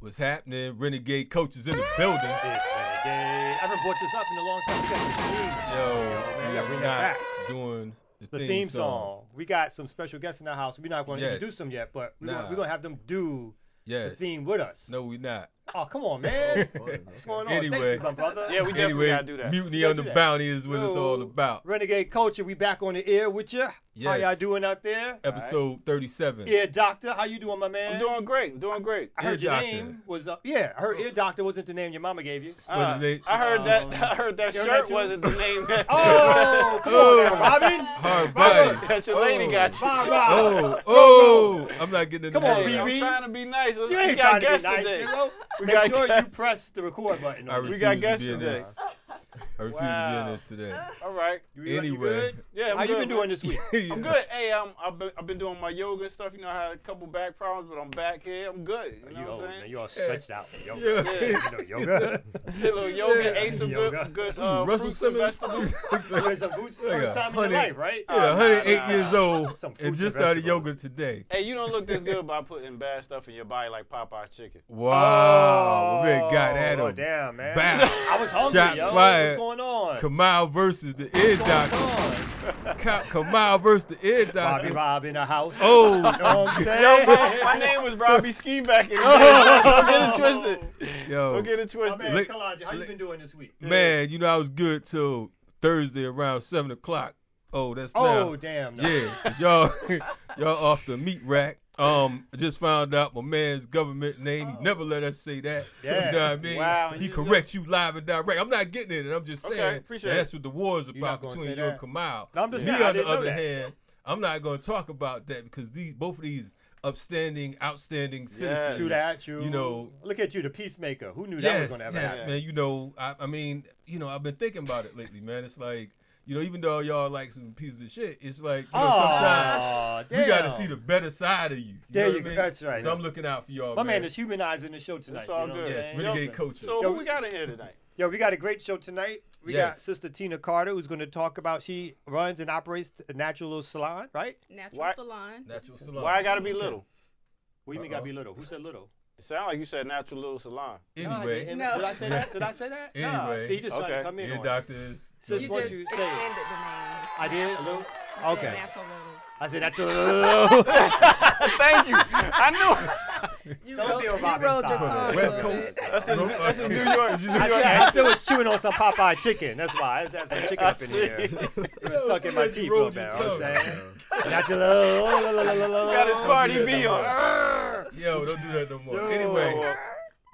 What's happening? Renegade Culture in the building. It's Renegade. I haven't brought this up in a long time. We got theme song. Yo, we are bring not that back. doing the, The theme song. We got some special guests in the house. We're not going to Yes. introduce them yet, but we're Nah. going to have them do Yes. the theme with us. No, we're not. Oh, come on, man. What's going on? Thank Anyway. you, my brother. Yeah, we definitely Anyway, gotta do that. mutiny on the that. bounty is what it's all about. Renegade Culture, we back on the air with you. Yes. How y'all doing out there? Episode 37. Ear Doctor, how you doing, my man? I'm doing great. I'm doing great. I heard Ear your Doctor. name was, uh, yeah, I heard Ear Doctor wasn't the name your mama gave you. Uh, is it? I heard that. Um, I heard that you shirt that wasn't the name. That, Oh, come Oh. on now, Robin. Hard body. that your lady Oh. got you. Bob, Rob. Oh, oh! I'm not getting the Come on. Riri. I'm trying to be nice. You we ain't got trying to be guests nice, today. nigga. We Make got sure guests. you press the record button. I On this. refuse got to guests be in today. this. I refuse to be in this today. All right. You, you Anyway. good? Yeah, I'm How you good, been doing man. this week? I'm good. Hey, um, I've been, I've been doing my yoga and stuff. You know, I had a couple back problems, but I'm back here. I'm good. You know You what I'm man. saying? You all stretched out. Yoga. Yeah. You know, yoga. Did a little yoga, Yeah. ate some Yoga. good, good uh, Russell fruits and vegetables. You had some boots Look first at time in your life, right? Yeah, nah, 108 nah. years old Some and fruits just started yoga today. hey, you don't look this good by putting bad stuff in your body like Popeye's chicken. Wow, we got at Oh, him. damn, man. Bow. I was hungry, Shots yo. fired. What's going on? Kamal versus the ear What's doctor. Ka- Kamal versus the ear Bobby doctor. Rob in the house. Oh, You know what I'm Yo, saying? my, my name was Robbie Ski back in the oh. day. Don't get it twisted. yo, Don't get it My twisted. man, Lick- Kalonji, how you been doing this week? man, you know I was good till Thursday around seven o'clock. Oh, that's Oh, now. damn. No. Yeah, 'cause y'all, y'all off the meat rack. Um, I just found out my man's government name. He never let us say that. Yeah. You know what I mean? Wow, He corrects you live and direct. I'm not getting it. I'm just Okay, saying that that's what the war is about between you and? Kamal. No, I'm just Me, saying, on the other hand, I'm not going to talk about that because these both of these upstanding, outstanding citizens. True that, true. You know, look at you, the peacemaker. Who knew that was going to ever yes, happen? man. You know, I, I mean, you know, I've been thinking about it lately, man. It's like, you know, even though y'all like some pieces of shit, it's like, you know, sometimes Aw, you got to see the better side of you. you There know you what I go. mean? That's right. So I'm looking out for y'all, My man. man is humanizing the show tonight. It's all you know what good. I'm yes, saying? renegade Yo. So Yo, who we got in here tonight? Yo, we got a great show tonight. We got Sister Tina Carter, who's going to talk about. She runs and operates a natural little salon, right? Natural Why- salon. Natural salon. Why I gotta be little? What do you mean, got to be little? Who said little? It sound like you said natural little salon. Anyway, didn't. No. Did I say that? Did I say that? Nah. Anyway. See, he just trying to Okay. come in ear on it. doctors. Sis, You what just you say? the I did, a little? You said Okay. Natural littles. I said that's a Thank you. I knew. You Don't rolled, be a you Robin rolled your Side. tongue. West Coast. bit. That's in, Nope. that's in New York. New I, York said, I still was chewing on some Popeye chicken. That's why. I just had some chicken up in I here. It was stuck in my teeth a little rolled bit. your You know what I'm saying? Natural. Got his. Cardi B on. Arr. Yo, don't do that no more. Yo. Anyway,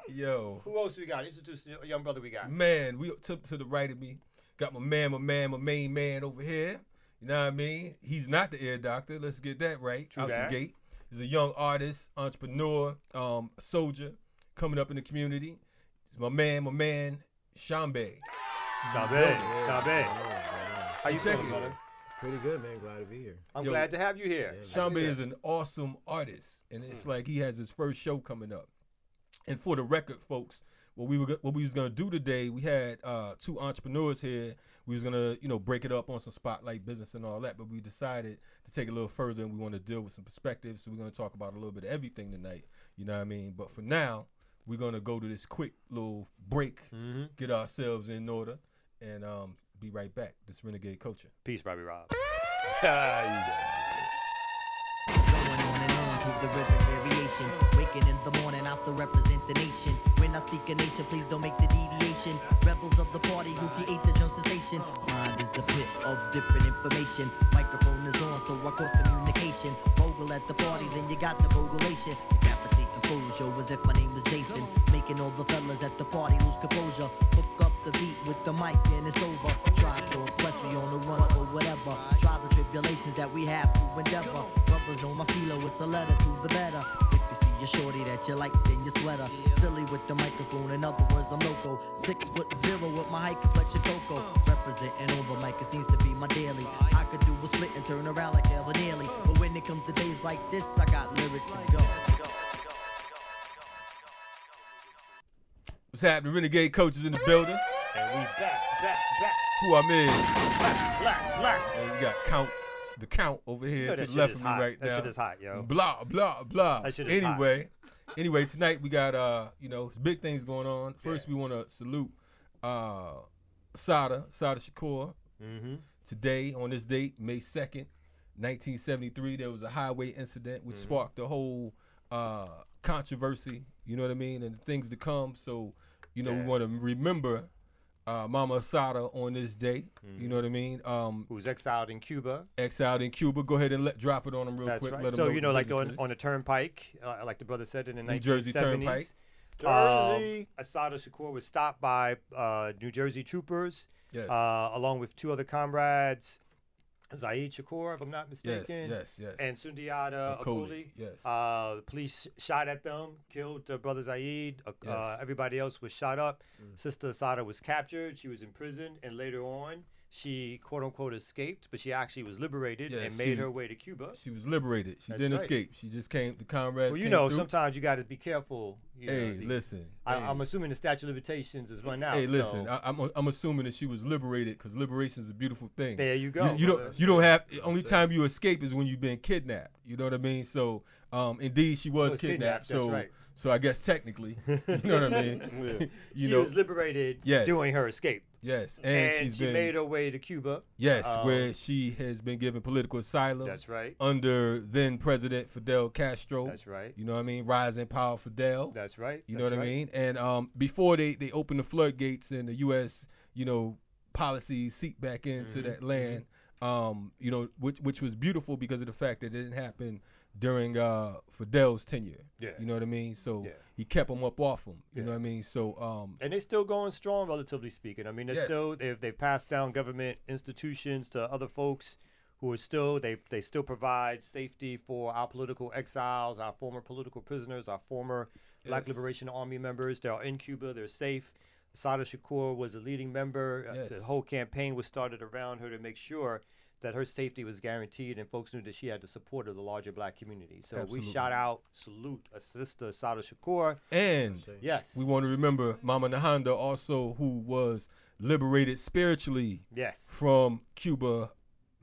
yo, Who else we got? Introduce the young brother we got. man, we took to the right of me. Got my man, my man, my main man over here. You know what I mean? He's not the air doctor. Let's get that right True out that. the gate. He's a young artist, entrepreneur, um, soldier coming up in the community. He's my man, my man, Shambe. Shabe. Shabe. How you Check feeling, it. brother? Pretty good, man. Glad to be here. I'm Yo. glad to have you here. Yeah, Shambe is an awesome artist, and it's like he has his first show coming up. And for the record, folks, what we were what we was gonna do today, we had uh, two entrepreneurs here. We was gonna you know break it up on some spotlight business and all that, but we decided to take it a little further, and we want to deal with some perspectives. So we're gonna talk about a little bit of everything tonight. You know what I mean? But for now, we're gonna go to this quick little break, Mm-hmm. get ourselves in order, and um, be right back. This renegade culture. Peace, Robbie Rob. Going on and on to the rhythm variation. Waking in the morning, I still represent the nation. When I speak a nation, please don't make the deviation. Rebels of the party who create the drum sensation. Mind is a pit of different information. Microphone is on, so I cause communication. Bogle at the party, then you got the bogulation. Decapitating fools, yo, as if my name was Jason. Making all the fellas at the party lose composure. Hook up the beat with the mic, and it's over. Try to request me on the run or whatever. Trials and tribulations that we have to endeavor. Brothers know my CeeLo, it's a letter to the better. If you see a shorty that you like, then you sweater. Silly with the microphone, in other words, I'm loco. Six foot zero with my high complexion cocoa. Representing over mic, it seems to be my daily. I could do a split and turn around like Evan Nearly. But when it comes to days like this, I got lyrics to go. What's happening? Renegade Culture in the building. And we back, back, back. Who I'm in. Black, black, black. And we got count the count over here know to that the left of me hot. right That now. shit is hot, yo. Blah blah blah. That shit is hot. anyway, anyway, tonight we got uh, you know, big things going on. First, Yeah. we want to salute uh, Sada Sada Shakur. Mm-hmm. Today, on this date, May second, nineteen seventy three, there was a highway incident which sparked the whole uh, controversy. You know what I mean, and things to come. So, you know, Yeah. we want to remember uh, Mama Sada on this day. You know what I mean? Um, Who's exiled in Cuba? exiled in Cuba. Go ahead and let drop it on them real That's quick. right. Let 'em So know you know, like business on, is. on the turnpike, uh, like the brother said in the New Jersey 1970s, Turnpike. Jersey. Um, Assata Shakur was stopped by uh, New Jersey troopers, Yes. uh, along with two other comrades, Zaid Shakur, if I'm not mistaken, yes, yes. yes. and Sundiata Acoli. yes. Uh, the police shot at them, killed uh, brother Zaid. Uh, uh, Yes. everybody else was shot up. Sister Assata was captured. She was imprisoned, and later on, she quote unquote escaped, but she actually was liberated Yeah, and made she- her way to Cuba. she was liberated. She That's didn't right. escape. She just came. The comrades. Well, you came know, through. sometimes you got to be careful. You know, Hey, these- listen. I, hey, I'm assuming the statute of limitations is run out. hey, listen. so- I, I'm I'm assuming that she was liberated because liberation is a beautiful thing. there you go. You, you don't brother. you don't have the Well only said. time you escape is when you've been kidnapped. You know what I mean? So um, indeed she was, Was kidnapped. kidnapped, that's So right. so I guess technically, you know what I mean? Yeah. you she know, was liberated Yes. during her escape, yes, and, and, she's she been made her way to Cuba. yes, um, where she has been given political asylum. That's right. under then President Fidel Castro. That's right. You know what I mean? Rising power Fidel. That's right. You know that's what I mean? And um, before they they opened the floodgates and the U.S. you know policies seep back into Mm-hmm, that land, um, you know, which which was beautiful because of the fact that it didn't happen during uh, Fidel's tenure. Yeah. You know what I mean? So Yeah. he kept them up off him. You Yeah. know what I mean? So um, And they're still going strong, relatively speaking. I mean, they're Yes. still they've they've passed down government institutions to other folks who are still they they still provide safety for our political exiles, our former political prisoners, our former Black Liberation Army members. They're in Cuba. They're safe. Sada Shakur was a leading member. Uh, Yes. The whole campaign was started around her to make sure that her safety was guaranteed, and folks knew that she had the support of the larger Black community. So Absolutely. we shout out, salute, uh, Sister Sada Shakur. and Yes. we want to remember Mama Nehanda also, who was liberated spiritually yes. from Cuba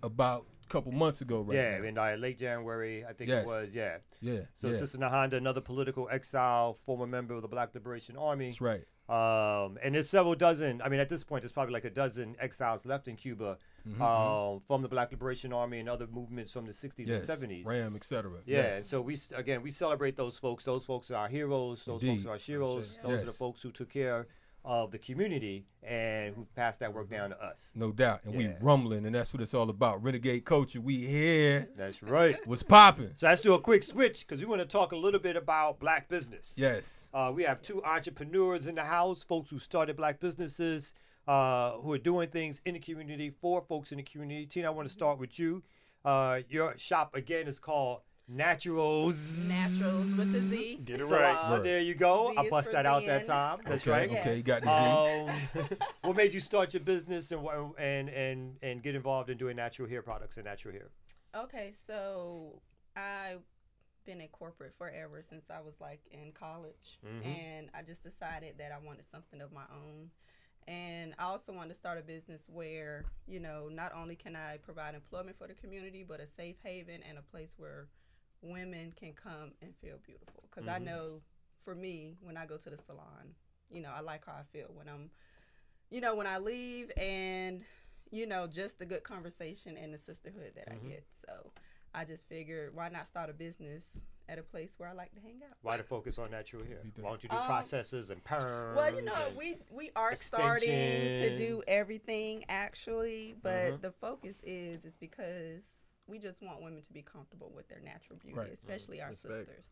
about a couple months ago, right? yeah, now. in uh, late January, I think Yes. it was. Yeah. yeah. So yeah. Sister Nehanda, another political exile, former member of the Black Liberation Army. That's right. Um, and there's several dozen. I mean, at this point, there's probably like a dozen exiles left in Cuba Mm-hmm, um, from the Black Liberation Army and other movements from the 60s Yes. and 70s. Ram, etc. Yeah, Yes. and so we again we celebrate those folks. Those folks are our heroes. Those Indeed. folks are our heroes. Those are the folks who took care of the community and who passed that work down to us. No doubt. And Yeah. we rumbling, and that's what it's all about. Renegade culture. We here. That's right. What's popping? So let's do a quick switch because we want to talk a little bit about black business. Yes. Uh, we have two entrepreneurs in the house, folks who started black businesses, uh, who are doing things in the community for folks in the community. Tina, I want to start with you. Uh, your shop again is called Naturalz. Naturalz with the Z. Get it So, right. uh, Word. there you go. Z I bust that out that time. That's okay. right. Okay. You got the Z. Um, what made you start your business and and and and get involved in doing natural hair products and natural hair? Okay, so I've been in corporate forever since I was like in college, Mhm. and I just decided that I wanted something of my own. And I also wanted to start a business where, you know, not only can I provide employment for the community, but a safe haven and a place where women can come and feel beautiful. Because I Mhm. know for me, when I go to the salon, you know, I like how I feel when I'm, you know, when I leave and, you know, just the good conversation and the sisterhood that Mhm. I get. So I just figured, why not start a business at a place where I like to hang out? Why to focus on natural hair? You think- Why don't you do Um, processes and perms? Well, you know, we we are starting to do everything actually, but Mhm. the focus is is because we just want women to be comfortable with their natural beauty, Right. especially our Respect. sisters.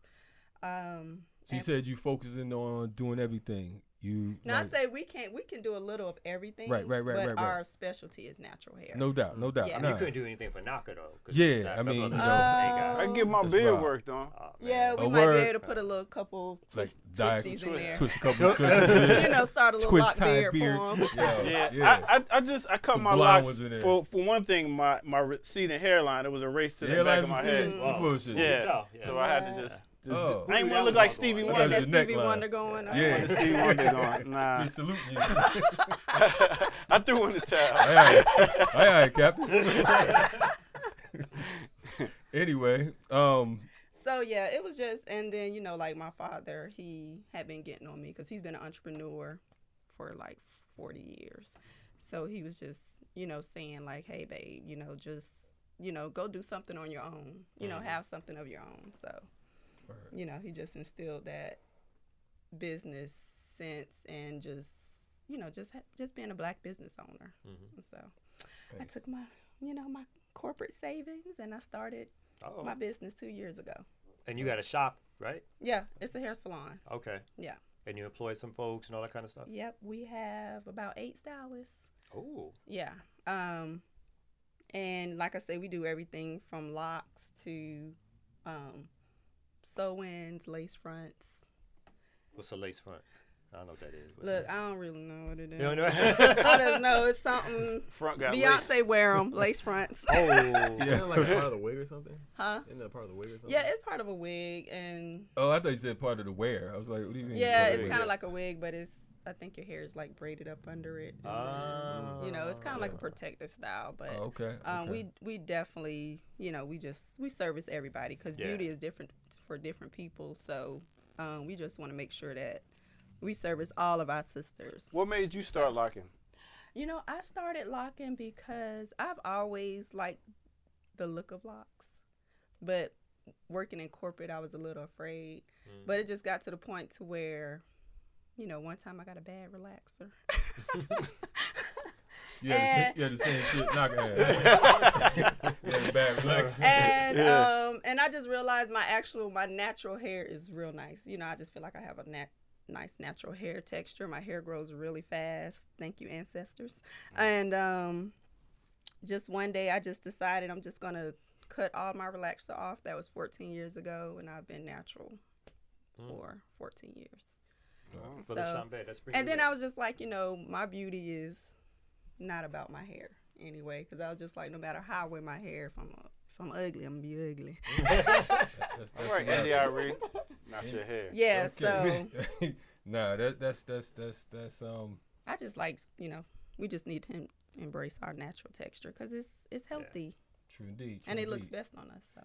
Um, She said you focusing on doing everything. You now like- I say we can't we can do a little of everything, Right, right, right, but right, right. our specialty is natural hair. no doubt, no doubt. Yeah. I mean, you couldn't do anything for Naka though. 'cause Yeah, I mean, you know. got- I get my That's beard right. worked on. Oh, Yeah, we A might word. be able to put a little couple Like twist, di- twisties in there. twist a couple twists. you know, start a little twist lock tie beard, beard. for 'em. Yeah, Yeah, yeah. I, I, I just I cut Some my locks ones in there. for for one thing. My my receding hairline it was erased to the back of my head. Bullshit. You Yeah, can tell, yeah. so I had to just. Just Oh. I ain't Who want to look like Stevie all I Yeah, thought Wonder. that Stevie. Wonder going on. Yeah. Stevie Wonder going? Nah, We salute you. I threw in the towel. All right, all right, Captain. anyway, um, so yeah, it was just, and then you know, like my father, he had been getting on me because he's been an entrepreneur for like forty years. So he was just, you know, saying like, "Hey, babe, you know, just, you know, go do something on your own. You know, have something of your own." So, you know, he just instilled that business sense and just, you know, just just being a black business owner. So, I took my, you know, my corporate savings and I started Oh, my business two years ago. and you got a shop, right? Yeah, it's a hair salon. Okay. Yeah. And you employed some folks and all that kind of stuff. Yep, we have about eight stylists. Oh, Yeah. Um, and like I said, we do everything from locks to um, sew-ins, lace fronts. what's a lace front? I don't know what that is. What's Look, that? I don't really know what it is. You don't know? I just know it's something. Front got lace. Beyonce wear them, lace fronts. oh, Isn't that like a part of the wig or something? Huh? Isn't that part of the wig or something? Yeah, it's part of a wig, and Oh, I thought you said part of the wear. I was like, what do you mean? yeah, it's kind of like a wig, but it's. I think your hair is like braided up under it. and then, Ah. you know, it's kind of like a protective style, but Oh, okay. um, okay. we we definitely you know we just we service everybody because Yeah. beauty is different for different people so um, we just want to make sure that we service all of our sisters What made you start locking? you know i started locking because i've always liked the look of locks but working in corporate i was a little afraid but it just got to the point to where you know one time i got a bad relaxer You had, and- the, you had the same shit knock had. you had the bad relax. and Yeah. um and I just realized my actual my natural hair is real nice. You know, I just feel like I have a nat- nice natural hair texture. My hair grows really fast. Thank you ancestors. And um just one day I just decided I'm just going to cut all my relaxer off. That was 14 years ago and I've been natural for 14 years. Brother So- Chambé, that's And then good. I was just like, you know, my beauty is not about my hair anyway, because I was just like, no matter how I wear my hair, if I'm if I'm ugly, I'm gonna be ugly. That's, All that's right, the India Arie, not your hair. yeah, so Okay. nah, that that's that's that's that's um. I just like, you know, we just need to em- embrace our natural texture because it's it's healthy True indeed. True and it looks best on us. So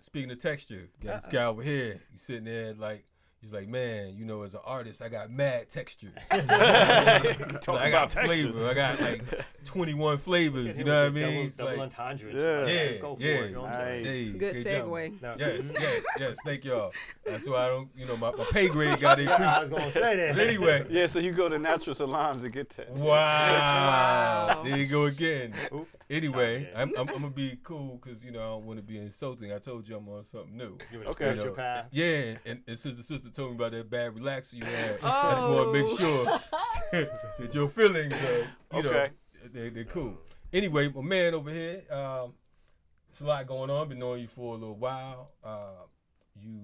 Speaking of texture, got this guy over here. You sitting there like he's like, man, you know, as an artist, I got mad textures. Talking I got about textures. flavor. I got like 21 flavors. You know what I mean? double, It's double like- entendre. Yeah. shit. Yeah, Go for yeah. it. You know what I'm saying? Nice. Hey, good job. segue. Now- Yes, yes, yes. Thank y'all. That's why I don't, you know, my, my pay grade got increased. I was gonna say that. But anyway, Yeah, so you go to natural salons to get that. wow. There you go again. Oop. Anyway, I'm, I'm, I'm gonna be cool because you know I don't want to be insulting. I told you I'm on something new. You in Okay. You spiritual know, path. yeah, and, and sister sister told me about that bad relaxer you had. I just want to make Oh. sure that your feelings are, you know, they, they're cool. Anyway, my man over here, um, it's a lot going on. Been knowing you for a little while. Uh, you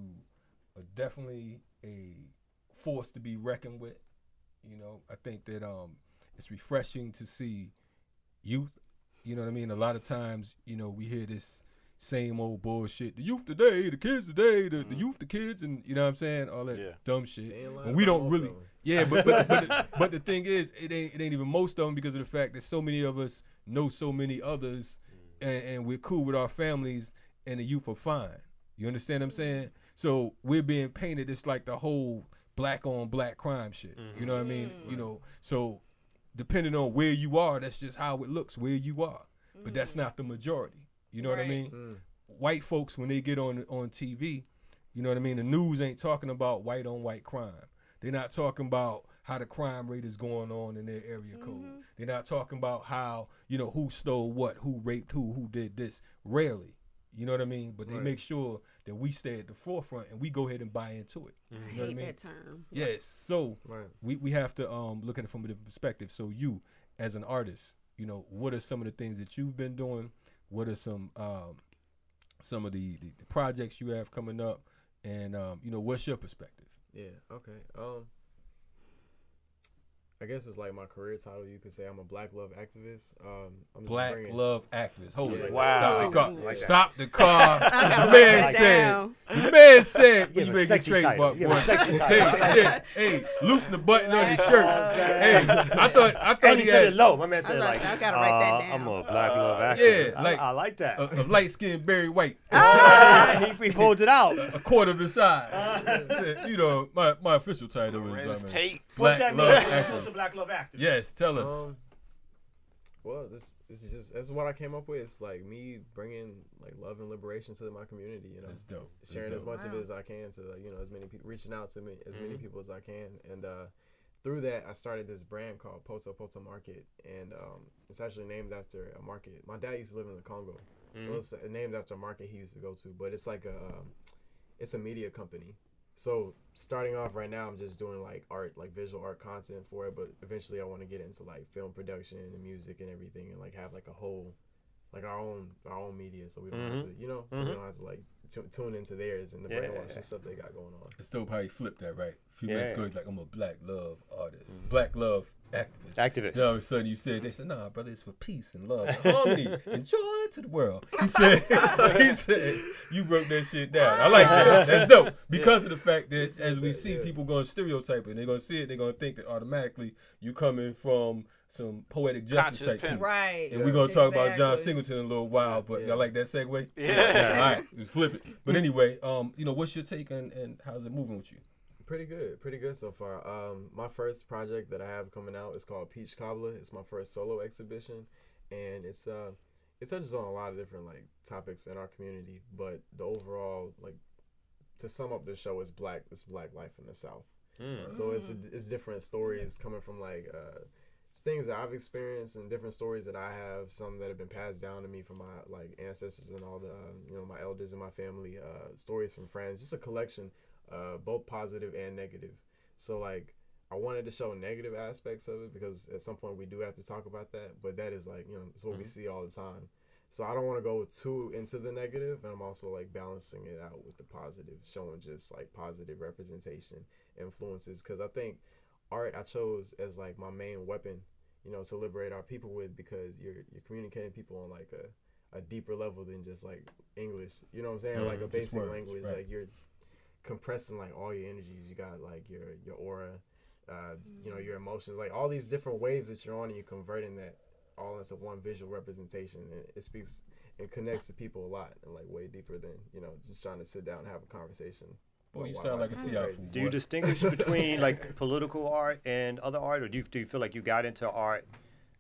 are definitely a force to be reckoned with. You know, I think that um, it's refreshing to see youth. You know what I mean? A lot of times, you know, we hear this same old bullshit. The youth today, the kids today, the, the mm-hmm. youth, the kids, and you know what I'm saying? All that Yeah. dumb shit. They ain't lying And we don't really. of 'em. Yeah, but but but the, but the thing is, it ain't it ain't even most of them because of the fact that so many of us know so many others, mm. and, and we're cool with our families, and the youth are fine. You understand what I'm saying? Mm-hmm. So we're being painted it's like the whole black on black crime shit. You know what I mean? Mm. You know, so depending on where you are, that's just how it looks where you are. But that's not the majority. You know what I mean? Mm. White folks when they get on on TV, you know what I mean? The news ain't talking about white on white crime. They're not talking about how the crime rate is going on in their area code. They're not talking about how, you know, who stole what, who raped who, who did this. Rarely. You know what I mean? But they make sure that we stay at the forefront and we go ahead and buy into it. I You know hate what I mean? that term. Yes. So Right. we, we have to um look at it from a different perspective. So you, as an artist, you know, what are some of the things that you've been doing? What are some um some of the, the, the projects you have coming up? And um, you know, what's your perspective? Yeah. Okay. Um. I guess it's like my career title. You could say I'm a Black Love activist. Um, I'm just Black bringing, love activist. Hold Yeah. Wow. Stop the car. Like. Stop the car. I gotta the man that said. down. The man said. Give You make it sexy straight, title. but boy. Hey, hey, hey, loosen the button on his shirt. Hey, I thought I thought And he he said had it low. My man said was about like, to I gotta write that down. I'm a black love yeah, activist. I- like- I, like that. a, a light skinned Barry White. He, he pulled it out. a quarter of his size. you know, my, my official title is Red I mean, Tate. What's Black that Love mean? Activist. What's a black love activist? Yes, tell us. Um, well, this this is just that's what I came up with. It's like me bringing like love and liberation to my community. You know, That's dope. That's sharing as dope. much of it as I can to like, you know as many people, reaching out to me as many Mm-hmm. people as I can, and uh, through that I started this brand called Poto Poto Market, and um, it's actually named after a market. My dad used to live in the Congo, Mm-hmm. so it's uh, named after a market he used to go to. But it's like a um, it's a media company. So starting off right now, I'm just doing like art, like visual art content for it. But eventually, I want to get into like film production and music and everything, and like have like a whole, like our own our own media. So we don't have mm-hmm. to, you know, so we mm-hmm. don't have to like tu- tune into theirs and the Yeah. brainwashing stuff they got going on. It's dope how he flipped that, right? A few minutes Yeah. ago, he's like, I'm a black love artist, mm-hmm. black love activist. Activist. Then all of a sudden, you said, they said, nah, brother, it's for peace and love and harmony and joy to the world. He said, he said, you broke that shit down. I like that. That's dope. Because of the fact that as we see yeah. people going to stereotype it, they're going to see it, they're going to think that automatically you coming from some poetic justice Conscious type pimp. piece. Right. And we're gonna talk about John Singleton in a little while, but Yeah. y'all like that segue? Yeah. All right, let's flip it. But anyway, um, you know, what's your take on and how's it moving with you? Pretty good, pretty good so far. Um, my first project that I have coming out is called Peach Cobbler. It's my first solo exhibition, and it's uh, it touches on a lot of different like topics in our community. But the overall like, to sum up the show is black. It's black life in the South. Mm. So it's it's different stories coming from like uh, it's things that I've experienced and different stories that I have. Some that have been passed down to me from my like ancestors and all the um, you know my elders and my family. Uh, stories from friends. Just a collection, uh, both positive and negative. So like I wanted to show negative aspects of it because at some point we do have to talk about that. But that is like you know it's what we see all the time. So I don't want to go too into the negative, and I'm also like balancing it out with the positive, showing just like positive representation, influences. Because I think art I chose as like my main weapon, you know, to liberate our people with, because you're you're communicating people on like a, a deeper level than just like English. You know what I'm saying? like a basic words, language. right. Like you're compressing like all your energies. You got like your your aura, uh, you know, your emotions, like all these different waves that you're on, and you're converting that all into one visual representation and it speaks and connects to people a lot and like way deeper than you know just trying to sit down and have a conversation Boy, you sound like a be fool. Do you distinguish between like political art and other art, or do you, do you feel like you got into art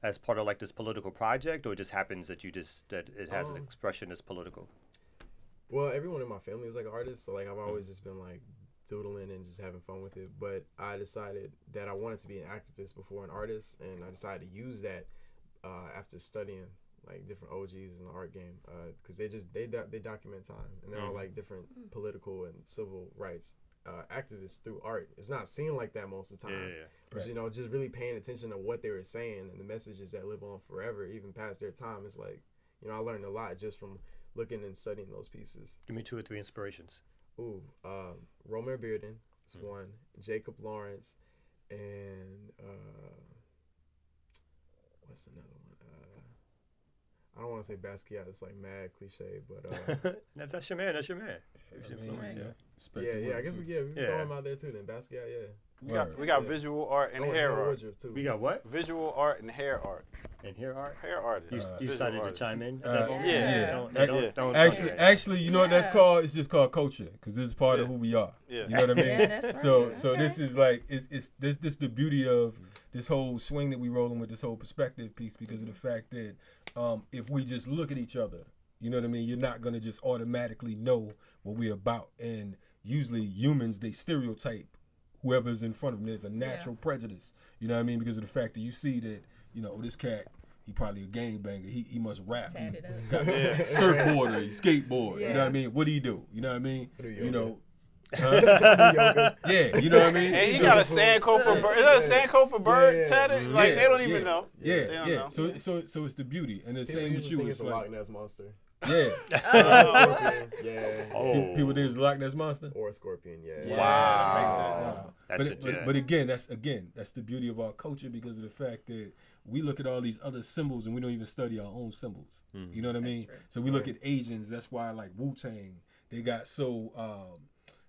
as part of like this political project, or it just happens that you just that it has an Um, expression that's political? well everyone in my family is like artists, so like i've always just been like doodling and just having fun with it but i decided that i wanted to be an activist before an artist and i decided to use that uh, after studying like different OGs in the art game because they just they do- they document time and they're all like different political and civil rights uh, activists through art. It's not seen like that most of the time. Yeah, yeah, yeah. But you know, just really paying attention to what they were saying and the messages that live on forever, even past their time. It's like you know, I learned a lot just from looking and studying those pieces. Give me two or three inspirations. Ooh, um, Romare Bearden is one, Jacob Lawrence, and uh, what's another one? I don't want to say Basquiat. It's like mad cliche, but uh, No, that's your man. That's your man. That's I your mean, influence, yeah. yeah. Yeah, yeah. I guess we yeah we Yeah. throw him out there too. Then Basquiat, yeah. We got, we got Yeah. visual art and Oh, hair Harold art. Too. We got what? Visual art and hair art. And hair art. Hair artist. You, Uh, you Visual decided to chime in. at Uh, that moment? yeah. Don't, Yeah. don't, Yeah. don't Actually, okay. actually, you know what that's called? It's just called culture because this is part of who we are. Yeah. You know what I mean? Yeah, that's So, right. so this is like it's, it's this this the beauty of this whole swing that we rolling with this whole perspective piece because of the fact that um, if we just look at each other, you know what I mean. You're not gonna just automatically know what we're about, and usually humans they stereotype whoever's in front of them. There's a natural prejudice, you know what I mean, because of the fact that you see that you know this cat. He probably a game banger. He, he must rap. Tat He got Yeah. surfboarder, he skateboard. You know what I mean? What do you do? You know what I mean? do You yoga. know. Huh? yeah, you know what I mean? And he You got a sand coat for bird. Is that a sand coat for bird yeah. tatted? Like Yeah, they don't even yeah, know. Yeah, They don't yeah. know. So, so, so it's the beauty, and the People same with you. think It's it's a Loch like, Ness monster. yeah. Scorpion, yeah. Oh. People think it's a Loch Ness monster. Or a scorpion, yeah. Wow. that makes sense. Wow. That's That's but, but, but again, that's again that's the beauty of our culture because of the fact that we look at all these other symbols and we don't even study our own symbols. Mm-hmm. You know what I mean? true. So we look at Asians. That's why like Wu Tang, they got so um,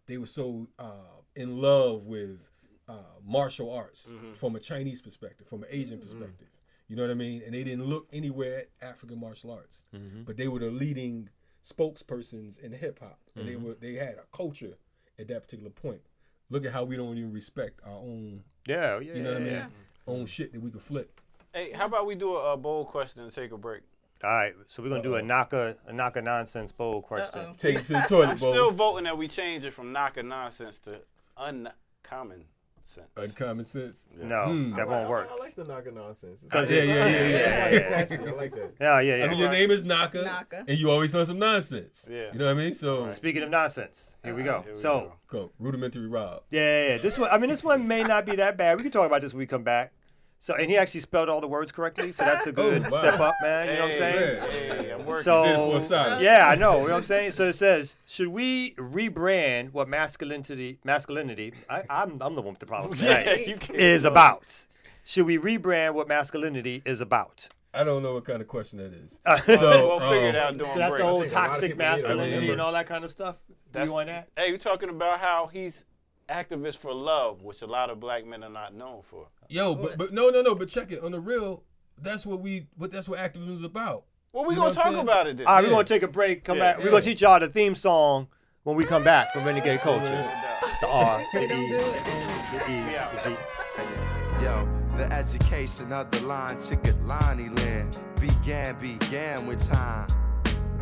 they were so uh, in love with uh, martial arts from a Chinese perspective, from an Asian perspective. You know what I mean? And they didn't look anywhere at African martial arts, but they were the leading spokespersons in hip hop, and they were they had a culture at that particular point. Look at how we don't even respect our own, Yeah, yeah. you know what I mean, yeah. own shit that we could flip. Hey, how about we do a, a bold question and take a break? All right, so we're gonna do a Naka a Naka nonsense bold question. Uh-oh. Take it to the toilet, I'm bowl. still voting that we change it from Naka nonsense to uncommon sense. Uncommon sense. No, Hmm. that won't work. I like the Naka nonsense. It's 'Cause like- it- Yeah, yeah, yeah, yeah, I yeah. like it. I like that. Yeah, yeah, I yeah. mean, your name is Naka, Naka. and you always on some nonsense. Yeah. You know what I mean? So, Speaking of nonsense, here we go. Here we So, go. go rudimentary Rob. yeah, yeah, yeah, this one. I mean, this one may not be that bad. We can talk about this when we come back. So, and he actually spelled all the words correctly, so that's a good Oh, wow. step up, man. You know what I'm Hey, saying? Hey, I'm working. So, Did it for a silence. yeah, I know. You know what I'm saying? So it says, should we rebrand what masculinity, masculinity, I, I'm, I'm the one with the problem Yeah, tonight, you can't is about? Should we rebrand what masculinity is about? I don't know what kind of question that is. so we'll figure it um, out during that's break. the whole think a lot of toxic people need to masculinity and all that kind of stuff. That's- you on that? Hey, we're talking about how he's activist for love, which a lot of black men are not known for. Yo, but but no, no, no. But check it on the real. That's what we. What that's what activism is about. Well, we're You gonna talk about it then. All right, we're going to take a break. Come Yeah. back. We're going to teach y'all the theme song when we come back from Renegade Culture. The R, the E, don't the E, out. the G. Yo, the education of the line ticket Lonnie land began, began with time.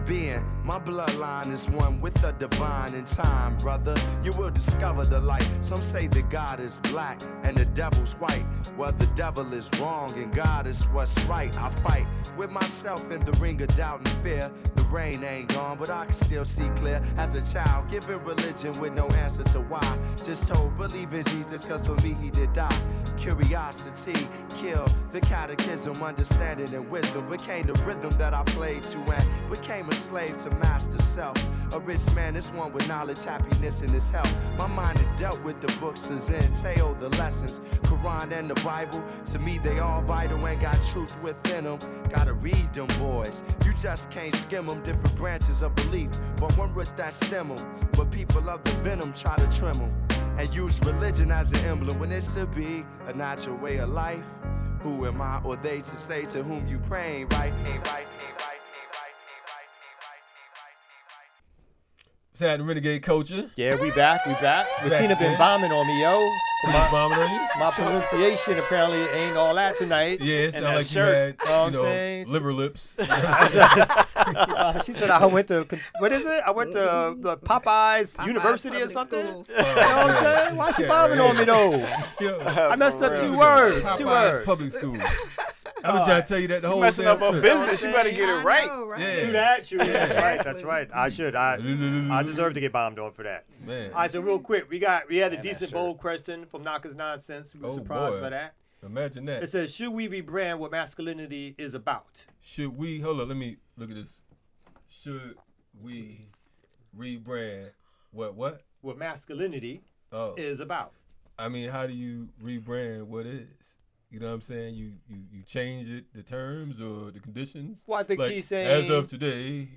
Being my bloodline is one with the divine in time, brother. You will discover the light. Some say that God is black and the devil's white. Well, the devil is wrong and God is what's right. I fight with myself in the ring of doubt and fear. The rain ain't gone, but I can still see clear. As a child, giving religion with no answer to why. Just told, believe in Jesus, cause for me he did die. Curiosity killed the catechism, understanding and wisdom became the rhythm that I played to and became a slave to master self. A rich man is one with knowledge, happiness, and his health. My mind had dealt with the books as entail the lessons. Quran and the Bible, to me they all vital and got truth within them. Gotta read them boys. You just can't skim them, different branches of belief. But one root that stem them. But people of the venom try to trim them. And use religion as an emblem when it should be a natural way of life. Who am I or they to say to whom you praying, right, ain't right, ain't right, It's at Renegade Culture. Yeah, we back, we back. Back, Latina been yeah. bombing on me, yo. Somebody bombing on you? My pronunciation apparently ain't all that tonight. Yeah, it And sound that like you shirt, had, know what I'm you know, saying? liver lips. Uh, she said I went to what is it? I went to uh, Popeyes, Popeyes University or something. Schools. You know what I'm saying? Why she Yeah, bombing yeah. on me though? Yo, I messed up real. two words. Two words. Public School. I've been trying to tell you that the whole messing up our business. You better get it right. know, right? Yeah. Shoot that, shoot. That's right. That's right. I should. I I deserve to get bombed on for that. Man, All right, so real quick, we got we had a Man, decent bold question from Naka's Nonsense. We were Oh, surprised boy. by that. imagine that. It says, should we rebrand what masculinity is about? Should we, hold on, let me look at this. Should we rebrand what, what? What masculinity Oh, is about? I mean, how do you rebrand what is? You know what I'm saying? You you you change it, the terms or the conditions. Well, I think Like, he's saying as of today,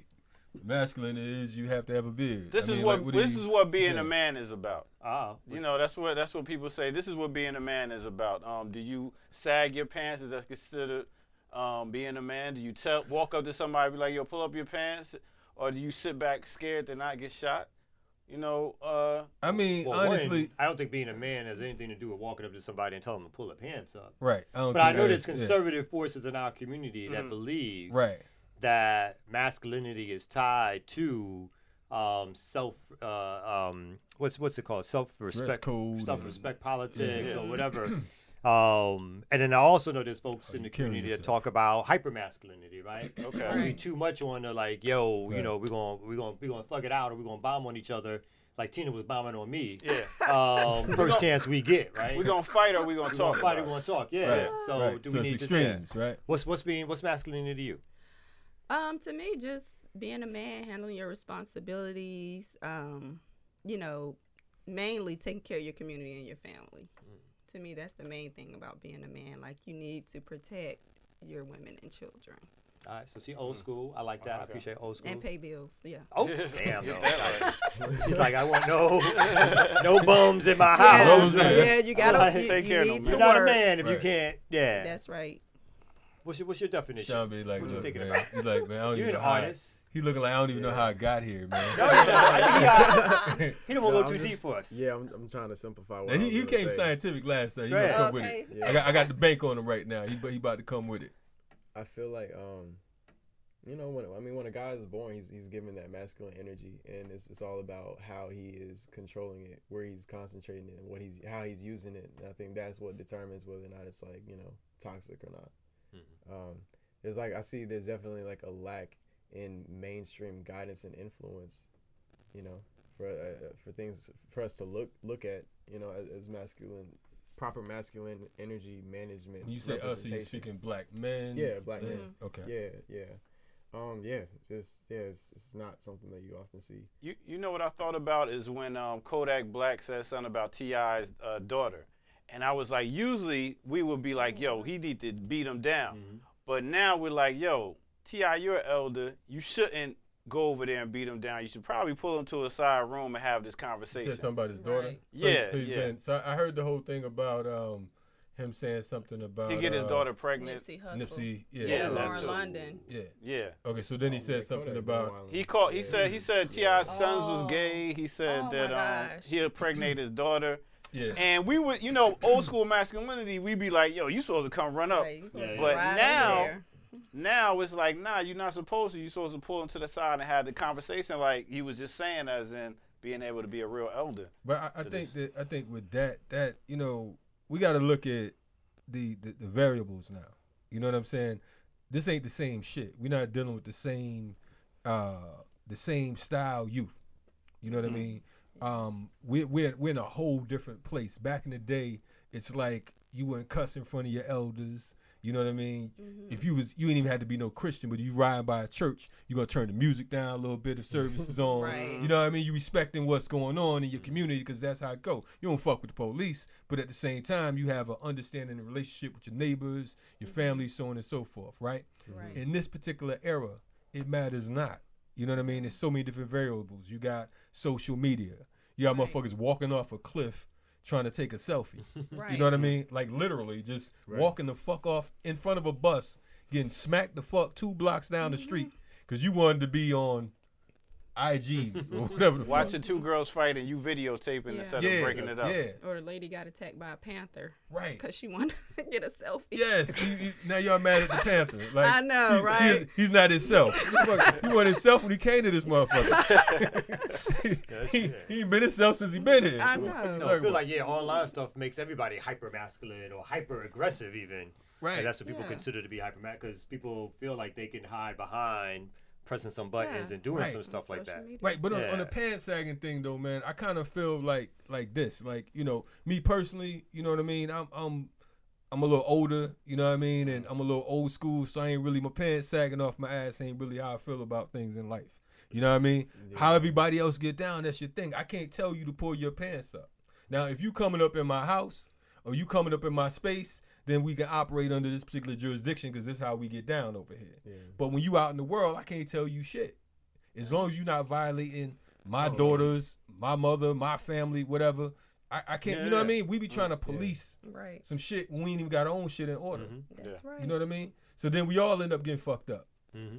masculine is you have to have a beard. This I is mean, what, like, do this you is what being say? a man is about. Ah, You know, that's what that's what people say. This is what being a man is about. Um, do you sag your pants? Is that considered um, being a man? Do you tell walk up to somebody and be like, "Yo, pull up your pants," or do you sit back scared to not get shot? You know, uh, I mean, well, honestly, one, I don't think being a man has anything to do with walking up to somebody and telling them to pull their pants up. right. I don't But I know there's is- yeah. conservative forces in our community that believe Right. that masculinity is tied to um, self, uh, um, what's what's it called? Self respect, self respect politics Yeah. or whatever. Um, and then I also know there's folks Oh, in the killing community that talk about hyper masculinity, right? Okay. Don't too much on the like, yo, you know, we're gonna we're gonna we're gonna thug it out or we're gonna bomb on each other, like Tina was bombing on me. yeah, Um, first chance we get, right? we gonna fight or we gonna We gonna talk. fight or we it? gonna talk, yeah. Right. So right. do so we it's need to yeah. extremes, right? What's what's being what's masculinity to you? Um, to me, just being a man, handling your responsibilities, um, you know, mainly taking care of your community and your family. To me, that's the main thing about being a man. Like you need to protect your women and children All right, so she old hmm. school. I like that. I appreciate old school. and pay bills. Yeah. Oh, damn. No. She's like, I want no, no bums in my house. Those there. yeah, you gotta Like, you, take you care of need them, to You're not a man if you can't. Yeah. That's right. What's your What's your definition? Sean be like, What you look, thinking man. about? He's like, man, I don't You're even an know how I- artist. He looking like I don't even know how I got here, man. No, he doesn't. He. He don't want to go I'm too deep for us. Yeah, I'm, I'm trying to simplify. What Now, he, he came say. scientific last time. He Go gonna ahead. come with it. Yeah. I got I got the bank on him right now. He he about to come with it. I feel like um, you know, when I mean, when a guy is born, he's he's given that masculine energy, and it's it's all about how he is controlling it, where he's concentrating it, and what he's how he's using it. And I think that's what determines whether or not it's like you know toxic or not. Um, there's like I see there's definitely like a lack in mainstream guidance and influence, you know, for uh, for things for us to look look at, you know, as, as masculine, proper masculine energy management. When you say us, are you representation. speaking black men? Yeah, black men. Okay. Yeah, yeah. Um, yeah, it's just yeah, it's, it's not something that you often see. You you know what I thought about is when um, Kodak Black said something about T.I.'s uh, daughter, and I was like, usually we would be like, yo, he need to beat him down, but now we're like, yo, T.I., you're an elder, you shouldn't go over there and beat him down. You should probably pull him to a side room and have this He conversation. said something about his daughter. Right. So, Yeah, So he's yeah. been. So I heard the whole thing about um him saying something about He get his uh, daughter pregnant. Nipsey Hussle. Nipsey. Yeah. Yeah, and that Lauren. London. Yeah. Yeah. Okay. So then he Oh, said something about. He called. He Yeah. said. He said T.I.'s sons was Oh. gay. He said Oh, that um, he'll impregnate his daughter. Yeah. And we would, you know, old school masculinity. We'd be like, "Yo, you supposed to come run up." Right, Yeah, But ride over now- Now it's like, nah, you're not supposed to. You're supposed to pull him to the side and have the conversation like he was just saying, as in being able to be a real elder. But I, I think this. that I think with that that you know we got to look at the, the the variables now. You know what I'm saying? This ain't the same shit. We're not dealing with the same uh the same style youth. You know what I mean? Um, we're we're we're in a whole different place. Back in the day, it's like you wouldn't cuss in front of your elders. You know what I mean? Mm-hmm. If you was you ain't even had to be no Christian, but you ride by a church, you're gonna turn the music down a little bit if service is on. Right. You know what I mean? You respecting what's going on in your mm-hmm. community because that's how it go. You don't fuck with the police, but at the same time, you have an understanding and relationship with your neighbors, your mm-hmm. family, so on and so forth, right? Right. In this particular era, it matters not. You know what I mean? There's so many different variables. You got social media. You got Right. motherfuckers walking off a cliff trying to take a selfie. Right. You know what I mean? Like literally just walking the fuck off in front of a bus, getting smacked the fuck two blocks down the Mm-hmm. street because you wanted to be on IG or whatever the fuck. Watching two girls fight and you videotaping Yeah. instead yeah, of breaking it up. Yeah, Or the lady got attacked by a panther right. because she wanted to get a selfie. Yes, you, you, now y'all mad at the Panther. Like, I know, he- right? He's, he's not himself. He wasn't himself when he came to this motherfucker. he, he ain't been himself since he been here. I know. you No, I feel about? like yeah, online stuff makes everybody hyper masculine or hyper aggressive even. Right. And that's what people Yeah. consider to be hyper because people feel like they can hide behind pressing some buttons Yeah. and doing Right. some stuff like that. media. Right, but on, on the pants sagging thing though, man, I kind of feel like like this. Like you know, me personally, you know what I mean. I'm I'm I'm a little older, you know what I mean, and I'm a little old school, so I ain't really my pants sagging off my ass. Ain't really how I feel about things in life. You know what I mean? How everybody else get down, that's your thing. I can't tell you to pull your pants up. Now, if you coming up in my house or you coming up in my space, then we can operate under this particular jurisdiction because this is how we get down over here. But when you out in the world, I can't tell you shit. As long as you're not violating my Oh, yeah. daughters, my mother, my family, whatever, I, I can't. You know what I mean? We be trying to mm, police Right. some shit when we ain't even got our own shit in order. Mm-hmm. That's right. You know what I mean? So then we all end up getting fucked up. Mm-hmm.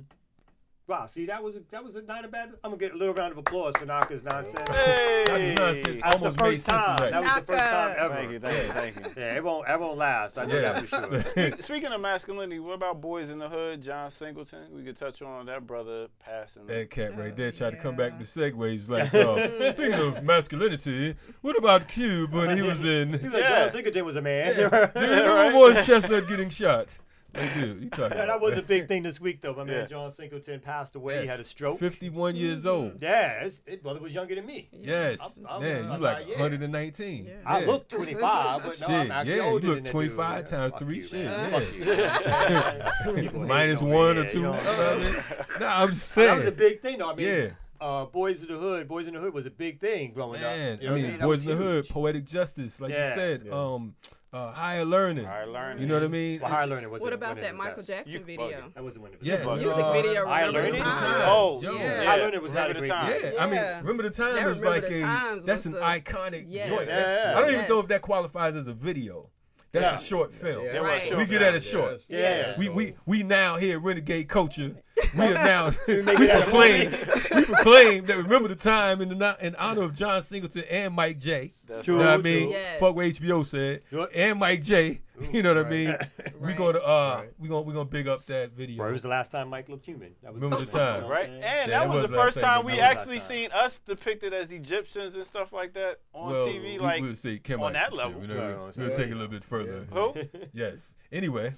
Wow, see that was a, that was a, not a bad. I'm gonna get a little round of applause for Naka's nonsense. Hey! That's nonsense. That's the Almost made first sense time. today. That was the first time ever. Thank you, thank you, thank you. Yeah, it won't it won't last. I know Yeah. that for sure. Speaking of masculinity, what about Boys in the Hood, John Singleton? We could touch on that brother passing. That cat right Oh, there tried to come back to segues like, uh, speaking of masculinity, what about Cube when he was in? He was like, Yeah. John Singleton was a man. Do you remember Morris Chestnut getting shot? Like, dude, you talking Yeah, that was a big thing this week, though. My man John Singleton passed away. He had a stroke. 51 years old. Yeah, his, his brother was younger than me. Yes, I'm- I'm- man, you I'm like like, yeah. 119. Yeah. I look 25, but no, Shit, I'm actually yeah, you older look than that 25 dude. times Fuck three, you, shit, man. yeah. Fuck you. People Minus hating on one or two. you know you what know I'm what I saying? mean? Nah, I'm just That was a big thing, though. I mean, Yeah. uh, Boys in the Hood. Boys in the Hood was a big thing growing Man, up. You I know what mean, saying? That Boys in was the Hood. Poetic Justice, like Yeah. you said, Yeah. um, uh, higher learning. Higher learning. You know what I mean? Well, Higher Learning was What about that Michael best. Jackson You video? bugging. That wasn't one of the Yes. best. Music Uh, video. I Remember Learned It. time? Oh, Yo. Yeah. High Learning was not Remember a the great time. game. Yeah, I mean, remember the time That was Remember like the a Times that's an a- iconic Yes. joint. Yeah. I don't even know if that qualifies as a video. That's Yeah. a short film. Yeah, That Right. short We get film. that as short. that's- Yeah. We, we we now here Renegade Culture. We are now we make it proclaim we proclaim that remember the time in the in honor of John Singleton and Mike J. That's You know what I mean? Yes. Fuck what HBO said. And Mike J. You know what I Right. mean? We Right. gonna uh Right. we gonna we gonna big up that video. Bro, it was the last time Mike looked human. That was Remember the time. Right, and Yeah, that that was, was the first time time we actually time. seen us depicted as Egyptians and stuff like that on well, TV. we, like, we'll say Kemites on that and shit, level. You know, Right, we- on we'll take it a little bit further. who? Yes. Anyway,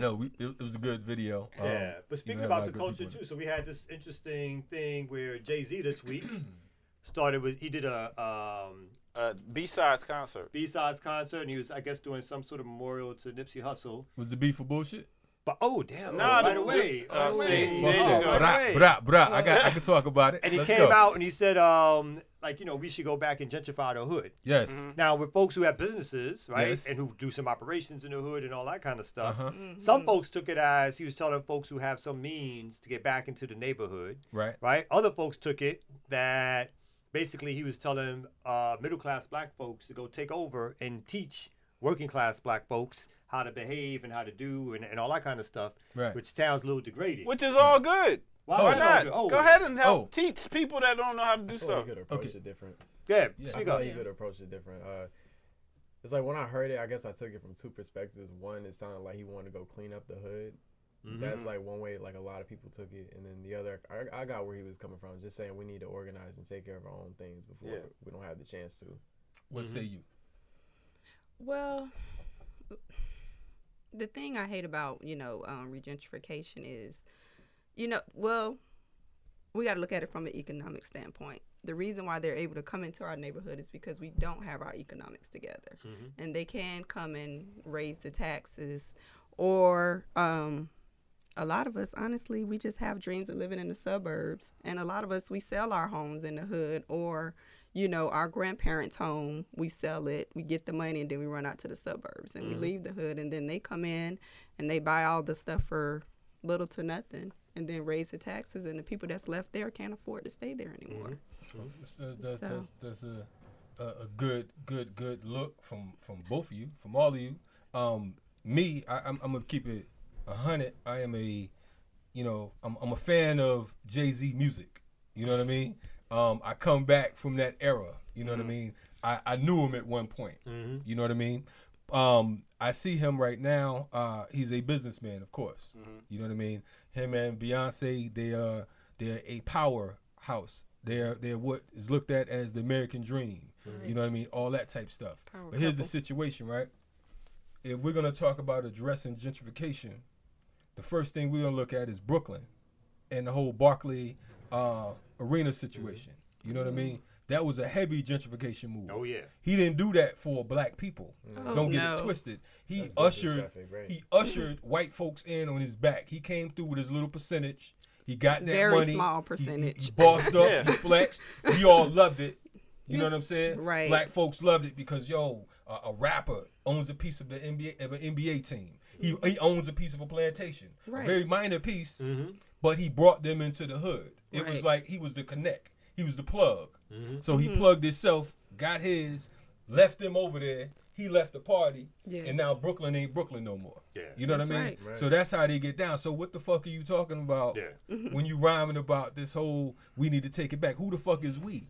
no, we, it, it was a good video. Um, Yeah, but speaking even had about the culture too, so we had this interesting thing where Jay Z this week started with he did a um, Uh, B-sides concert. B sides concert, and he was I guess doing some sort of memorial to Nipsey Hussle. Was the beef for bullshit? But oh damn, Nah, right the- away, the- right uh, away, see, Fuck there you that. Brah, brah, brah. I got I can talk about it. And he Let's came go. out and he said, um, like you know, we should go back and gentrify the hood. Yes. Now, with folks who have businesses, right, Yes. and who do some operations in the hood and all that kind of stuff, Uh-huh. some folks took it as he was telling folks who have some means to get back into the neighborhood, Right. right? Other folks took it that basically he was telling uh, middle class black folks to go take over and teach working class black folks how to behave and how to do and, and all that kind of stuff, Right. which sounds a little degrading. Which is all good. Why Oh, Why not? good? Oh, Go ahead and help Oh. teach people that don't know how to do I feel like stuff. he could approach Okay. it different. Yeah, Yeah. I speak feel up. like could approach it different. Uh, it's like when I heard it, I guess I took it from two perspectives. One, it sounded like he wanted to go clean up the hood. Mm-hmm. That's like one way, like a lot of people took it, and then the other, I, I got where he was coming from. Just saying we need to organize and take care of our own things before Yeah. we don't have the chance to. What say you? Well, the thing I hate about you know um, regentrification is, you know, well, we got to look at it from an economic standpoint. The reason why they're able to come into our neighborhood is because we don't have our economics together, and they can come and raise the taxes, or um, a lot of us, honestly, we just have dreams of living in the suburbs, and a lot of us we sell our homes in the hood or you know, our grandparents' home, we sell it, we get the money, and then we run out to the suburbs and we mm-hmm. leave the hood, and then they come in and they buy all the stuff for little to nothing, and then raise the taxes, and the people that's left there can't afford to stay there mm-hmm. anymore. That's, uh, that's, that's, So- that's, that's a, a a good good good look from from both of you, from all of you. Um, me, I, I'm, I'm gonna keep it hundred. I am a, you know, I'm, I'm a fan of Jay Z music. You know what I mean? Um, I come back from that era. You know what I mean? I, I knew him at one point. You know what I mean? Um, I see him right now. Uh, he's a businessman, of course. You know what I mean? Him and Beyonce, they are they're a powerhouse. They're they're what is looked at as the American dream. You know what I mean? All that type stuff. Power but here's the situation, right? If we're gonna talk about addressing gentrification, the first thing we're gonna look at is Brooklyn and the whole Barclay uh, arena situation. You know what I mean? That was a heavy gentrification move. Oh, yeah. He didn't do that for black people. Oh, Don't get it twisted. He That's ushered traffic, right? he ushered white folks in on his back. He came through with his little percentage. He got that Very money. small He- He, percentage. he bossed up. Yeah. He flexed. We all loved it. You know what I'm saying? Right. Black folks loved it because yo, a, a rapper owns a piece of the NBA of an NBA team. He he owns a piece of a plantation. Right. A very minor piece, mm-hmm. but he brought them into the hood. It was like he was the connect. He was the plug. Mm-hmm. So Mm-hmm. he plugged himself, got his, left them over there. He left the party, Yes. and now Brooklyn ain't Brooklyn no more. Yeah. You know That's what I mean? right. Right. So that's how they get down. So what the fuck are you talking about Yeah. Mm-hmm. when you rhyming about this whole we need to take it back? Who the fuck is we?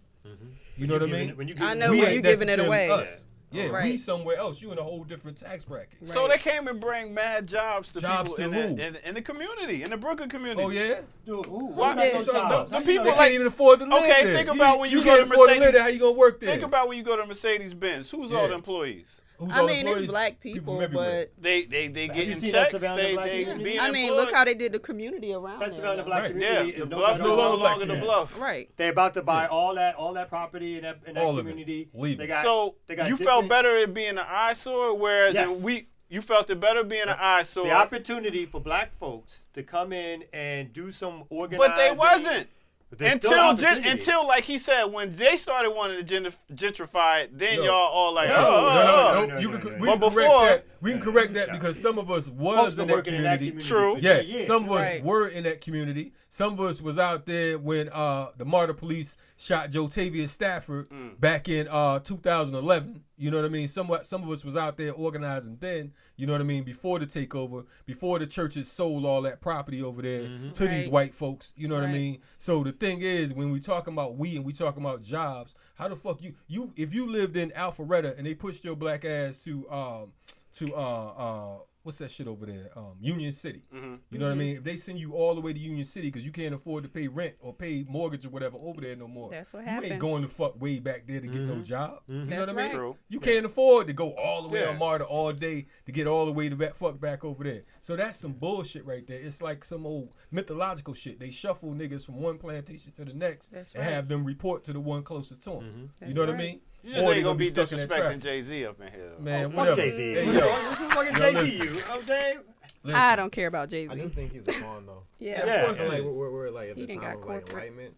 You know what I mean? it- When you I know we when ain't you giving it away. Us. Yeah, we somewhere else. You in a whole different tax bracket. So they came and bring mad jobs to Jobs people to in, who? the, in, in the community, in the Brooklyn community. Oh yeah. Dude, who? Why- What about the- jobs? the people They like- can't even afford to live Okay, there. think about when you go can't to afford to Mercedes- live there. How you gonna work there? Think about when you go to Mercedes Benz. Who's all the employees? Who's I all mean, employees? it's black from people, but They they they Have you getting seen that checks. They, they community? being I mean, employed. look how they did the community around That's there, around the black Right. Community the is no bluff no no longer longer the bluff. Right. They're about to buy all that all that property in that in that All of it. community. Leave They it. got, So they got you felt better it being an eyesore, whereas Yes. we you felt it better being an eyesore. The opportunity for black folks to come in and do some organizing. but they wasn't. There's until gen- until like he said when they started wanting to gen- gentrify it, then No. y'all all like, No, oh, No, no, oh. no, no, you no, can, no, we no. can But correct before- that. We can correct that because some of us was in that in that community. community True. for Yes, years. some of us Right. were in that community. Some of us was out there when uh, the MARTA Police shot Joetavius Stafford back in uh, 2011. You know what I mean? Some some of us was out there organizing then. You know what I mean? Before the takeover, before the churches sold all that property over there to these white folks. You know what I mean? So the thing is, when we talking about we and we talking about jobs, how the fuck you you if you lived in Alpharetta and they pushed your black ass to um to uh uh what's that shit over there um Union City, mm-hmm. you know what I mm-hmm. mean? If they send you all the way to Union City because you can't afford to pay rent or pay mortgage or whatever over there no more, That's what you happens. ain't going to fuck way back there to get no mm-hmm. job. You know That's what I mean? True. You can't afford to go all the way Yeah. on MARTA all day to get all the way to back, fuck back over there. So that's some bullshit right there. It's like some old mythological shit. They shuffle niggas from one plantation to the next That's and right. have them report to the one closest to them. You That's know what I mean? You just Or ain't gonna be stuck in that disrespecting. Jay Z up in here. Man, Oh, Fuck. Jay Z. Hey, Yo, yo, what's with fucking Jay Z? You know what I'm saying? listen. I don't care about Jay I do think he's a pawn though. Yeah. Yeah. I course feel it like we're, we're like at He the done time got of like enlightenment,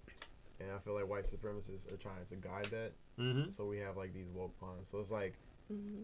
and I feel like white supremacists are trying to guide that. Mm-hmm. So we have like these woke pawns. So it's like Mm-hmm.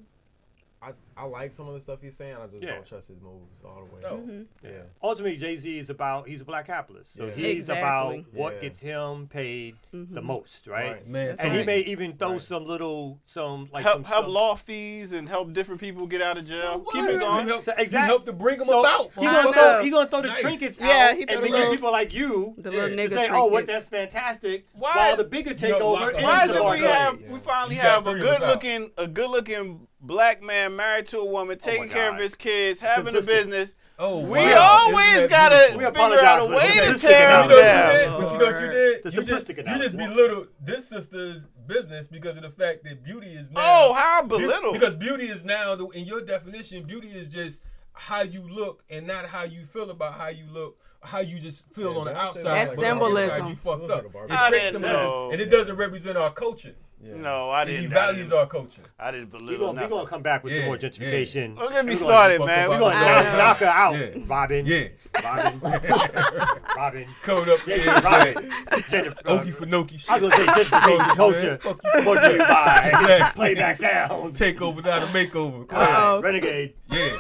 I I like some of the stuff he's saying. I just Yeah. don't trust his moves all the way. No. Mm-hmm. Yeah. Ultimately, Jay Z is about he's a black capitalist, so Yeah. he's Exactly. about what Yeah. gets him paid the most, right? Right. Man, That's And he may even throw Right. some little some like help some, help some, law fees and help different people get out of jail. what? Keep it going. help, So, you exact- help to bring them So about. he gonna throw he gonna throw the Nice. trinkets Yeah, out and throw make people like you The little to nigga say, "Oh, what that's fantastic." Why- While the bigger takeover lock is up- Why is it we have we finally have a three of us good out. looking a good looking black man married to a woman, oh taking care of his kids, having a business. Oh, We wow. always gotta? We figure out a way to simplistic tear You them know what you did? down. You know what you did? The you just, simplistic you just belittled this sister's business because of the fact that beauty is now. Oh, how Beau- belittle! Because beauty is now, in your definition, beauty is just how you look and not how you feel about how you look, how you just feel Yeah, on the outside. That's but on the inside symbolism. You fucked up. like a Barbie. It's I great didn't symbolism, know. and it doesn't represent our culture. Yeah. no, I It didn't. I devalues our culture. I didn't We believe gonna, we nothing. gonna come back with some Yeah, more yeah. gentrification. Don't get me We gonna- started, man. We We our gonna gonna knock, knock her out, Yeah. Robin. Yeah, Robin. Robin. coming up. Yeah, Yeah, Robin. right. Jennifer. Okie for Noki. I was gonna say gentrification culture. Fuck you. Brought to you by Exactly. Playback Sounds. Take over, not a makeover. Go All right, Uh-oh. Renegade. Yeah.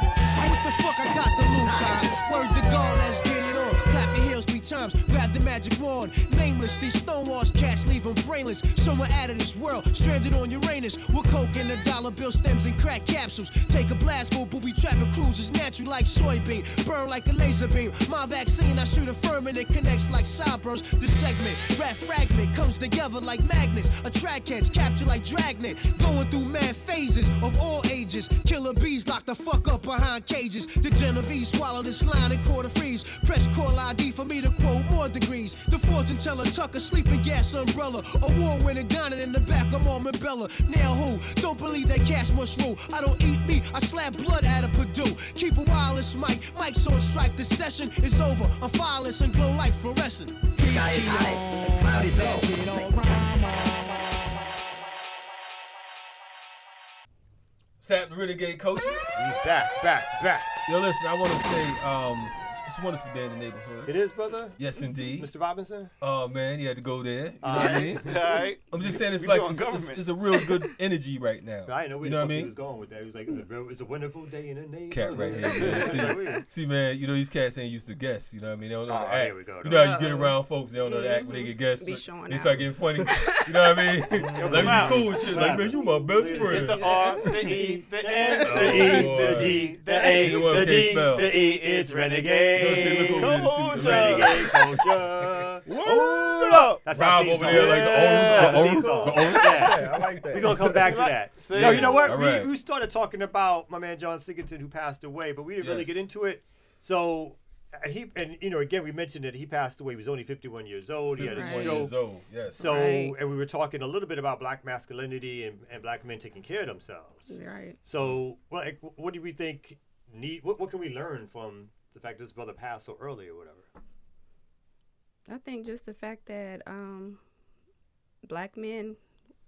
What the fuck I got the loose huh? Word to God, let's get it on. Clap your heels three times, grab the magic wand. These stonewalls cats leave them brainless. Somewhere out of this world, stranded on Uranus. With coke and the dollar bill stems and crack capsules. Take a blast, go booby trapping cruises. Natural like soybean, burn like a laser beam. My vaccine, I shoot a firm and it connects like sideburns. The segment, rap fragment, comes together like magnets. Attract heads, capture like dragnet. Going through mad phases of all ages. Killer bees locked the fuck up behind cages. The Genovese swallow this line and quarter freeze. Press call ID for me to quote more degrees. The fortune teller tuck a sleeping gas umbrella. A Award winning dining in the back of Norman Bella. Now who? Don't believe that cash must rule. I don't eat meat, I slap blood out of Purdue. Keep a wireless mic, mic's on strike. The session is over. I'm fireless and glow like fluorescent. Peace to y'all. Let's get on Sap the Renegade Culture. He's back, back, back. Yo, listen, I want to say, um, it's a wonderful day in the neighborhood. It is, brother. Yes, indeed. Mr. Robinson. Oh man, you had to go there. You know what I mean? All right. I'm just saying it's We like it's, it's, it's a real good energy right now. I know where you know what I he was going with that. He was like, "It's a, real- it's a wonderful day in the neighborhood." Cat right here. It's Man. See, see, man, you know these cats ain't used to guess. You know what I mean? They don't know Oh, how to act. here we go, You know how you get around folks, they don't know how to act when they mm-hmm. get guests. Be showing they out. start getting funny. you know what I mean? like out. be cool and shit. Like man, you my best friend. It's the R, the E, the N, The the E, E, the G, the A, the D, the E. It's renegade. Look over there to see what Renegade culture. That's our Rob over there like the Yeah. the Theme song. the owner. Yeah. Yeah, I like that. We're gonna come back to that. See? No, you know what? All We, we started talking about my man John Singleton who passed away, but we didn't really get into it. So he and you know again we mentioned that he passed away. He was only 51 years old. He had a 51 stroke. years old. Yes. So Right. and we were talking a little bit about black masculinity and, and black men taking care of themselves. Right. So like, what do we think? Need what, what can we learn from the fact that his brother passed so early or whatever? I think just the fact that um, black men,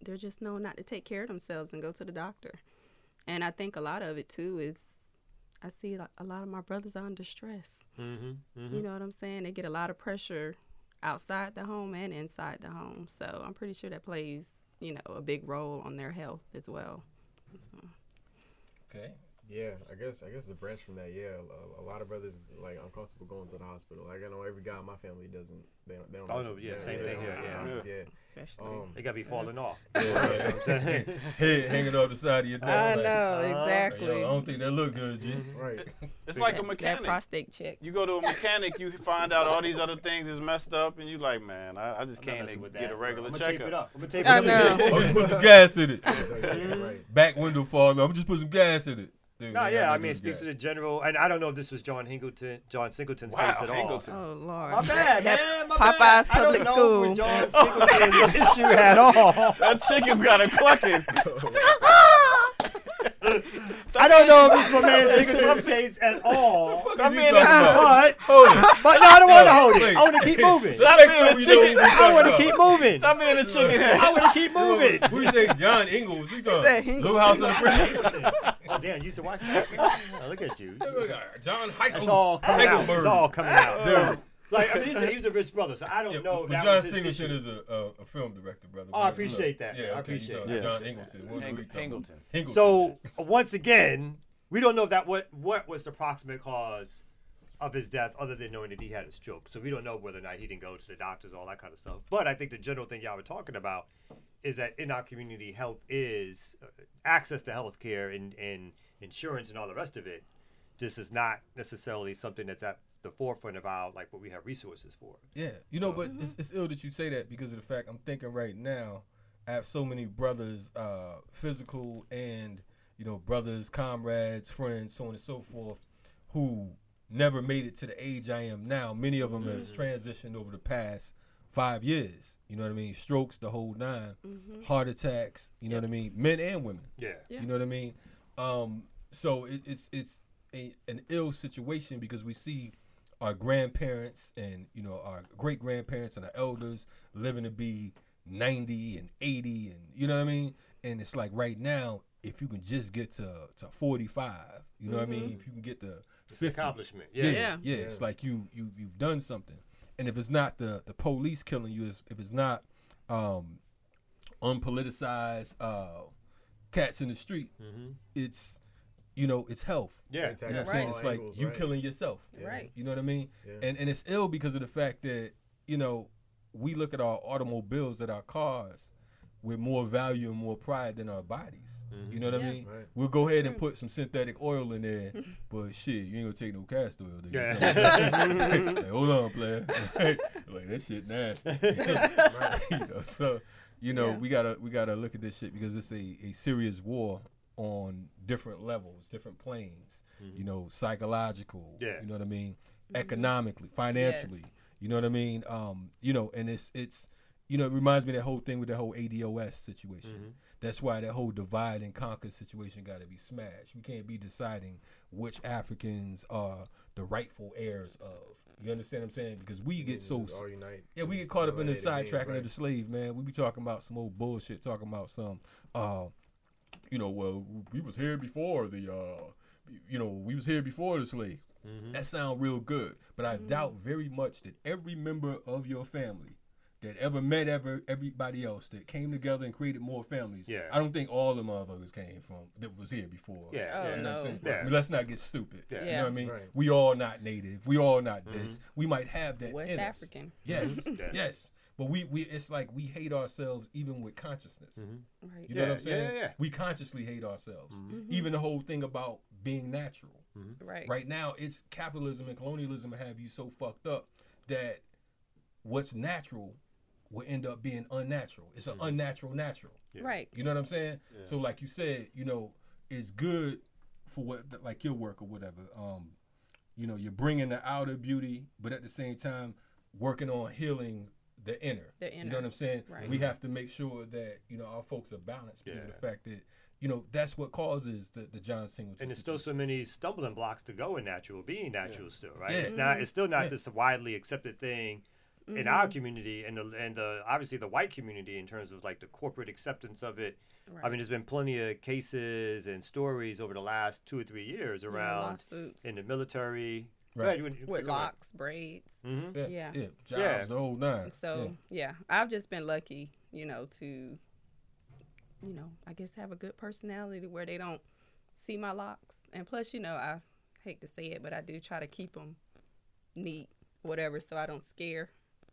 they're just known not to take care of themselves and go to the doctor. And I think a lot of it too is, I see a a lot of my brothers are under stress. Mm-hmm. You know what I'm saying? They get a lot of pressure outside the home and inside the home. So I'm pretty sure that plays, you know, a big role on their health as well. Okay. Yeah, I guess I guess the branch from that. Yeah, a, a lot of brothers like uncomfortable going to the hospital. Like I know every guy in my family doesn't. They don't. They don't Oh, no, yeah, same thing here, mess with yeah. yeah. Especially. Um, They gotta be falling off. Yeah, You know I'm saying? Head hanging off the side of your neck. I like, know, uh, exactly. Yo, I don't think that look good, G. right. It's like a that, that mechanic. prostate check. You go to a mechanic, you find out all these other things is messed up, and you like, man, I, I just I'm can't with get that, a regular I'm gonna tape it up. I'm gonna tape I it know. up. Oh, just put some gas in it. Back window fall. I'm just put some gas in it. Dude, No, yeah, I mean, it speaks to the general, and I don't know if this was John Hingleton, John Singleton's Wow, case at all. Oh Lord. My bad, That man. My Popeyes bad. I don't know School. if it was John Singleton's issue at all. That chicken got a clucking. I don't know if it's my man Singleton's case at all. What I is he mean. But, but no, I don't want to hold it. I want to keep moving. Stop Make being sure a we know what chicken. I want to keep moving. Stop being a chicken I want to keep moving. Who you say? John Ingalls. He talking. Little House on the Prairie. Oh damn, you used to watch that? Oh, look at you. Uh, John It's Heichel. all coming out. It's all coming out. Dude. Like I mean, he's a, he's a rich brother, so I don't Yeah, know. but that John Singleton is a, a, a film director, brother. Oh, I appreciate that. Yeah, I okay, appreciate that. John Ingleton. What, what Hing- you talking about? Hingleton. Hingleton. So once again, we don't know that what what was the proximate cause of his death, other than knowing that he had a stroke. So we don't know whether or not he didn't go to the doctors, all that kind of stuff. But I think the general thing y'all were talking about is that in our community, health is uh, access to health care and, and insurance and all the rest of it. This is not necessarily something that's at the forefront of our like what we have resources for. Yeah, you know, but it's, it's ill that you say that because of the fact I'm thinking right now, I have so many brothers, uh, physical and you know, brothers, comrades, friends, so on and so forth, who never made it to the age I am now. Many of them has transitioned over the past five years. You know what I mean? Strokes, the whole 9 heart attacks. You know what I mean? Men and women. Yeah. Yeah. You know what I mean? Um, so it, it's it's a, an ill situation because we see our grandparents and you know our great grandparents and our elders living to be 90 and 80 and you know what I mean? And it's like right now, if you can just get to to 45, you know what I mean? If you can get to 50, Accomplishment. yeah, Yeah. yeah, Yeah. It's like you you you've done something, and if it's not the the police killing you, if it's not um, unpoliticized uh, cats in the street, it's you know it's health. Yeah. Attack You know what I'm saying? all It's like angles, you right? killing yourself. Right. You know what I mean? Yeah. And and it's ill because of the fact that you know we look at our automobiles, at our cars, with more value and more pride than our bodies. You know what I mm-hmm. mean? Right. We'll go ahead and put some synthetic oil in there, but shit, you ain't gonna take no castor oil. nigga. Yeah. like, hold on, player. like that shit nasty. you know, so you know Yeah. we gotta we gotta look at this shit because it's a, a serious war on different levels, different planes. Mm-hmm. You know, psychological. Yeah. You know what I mean? Mm-hmm. Economically, financially. Yes. You know what I mean? Um, you know, and it's it's you know, it reminds me of that whole thing with that whole ADOS situation. That's why that whole divide and conquer situation got to be smashed. We can't be deciding which Africans are the rightful heirs of. You understand what I'm saying? Because we get so all unite. yeah, we get caught up in the sidetracking gains, of the slave, man. We be talking about some old bullshit, talking about some, uh, you know, well, we was here before the, uh, you know, we was here before the slave. That sound real good, but I doubt very much that every member of your family that ever met ever everybody else that came together and created more families. Yeah. I don't think all the motherfuckers came from that was here before. Yeah, Oh, yeah. You know what I'm no. saying? Yeah. I mean, let's not get stupid. Yeah. You know Yeah. what I mean? Right. We all not native. We all not mm-hmm. this. We might have that West in us. African. Yes, Yeah. yes. But we, we it's like we hate ourselves even with consciousness. Mm-hmm. Right. You know what I'm saying? yeah, yeah. We consciously hate ourselves. Mm-hmm. Even the whole thing about being natural. Right. Right now, it's capitalism and colonialism have you so fucked up that what's natural will end up being unnatural. It's an unnatural natural. Right. You know what I'm saying? So like you said, you know, it's good for what like your work or whatever. Um, you know, you're bringing the outer beauty, but at the same time working on healing the inner. The inner. You know what I'm saying? Right. We have to make sure that you know our folks are balanced because of the fact that you know that's what causes the the John Singleton. And there's still so many stumbling blocks to go in natural, being natural still, right? Yeah. It's not. It's still not Yeah. this widely accepted thing in our community and the and the obviously the white community in terms of like the corporate acceptance of it. I mean, there's been plenty of cases and stories over the last two or three years around lawsuits. in the military, Right. when you with pick up a- locks, braids. Mhm. Yeah, Yeah. yeah, jobs, Yeah. the whole nine. So yeah. I've just been lucky, you know, to, you know, I guess have a good personality where they don't see my locks, and plus, you know, I hate to say it, but I do try to keep them neat, whatever, so I don't scare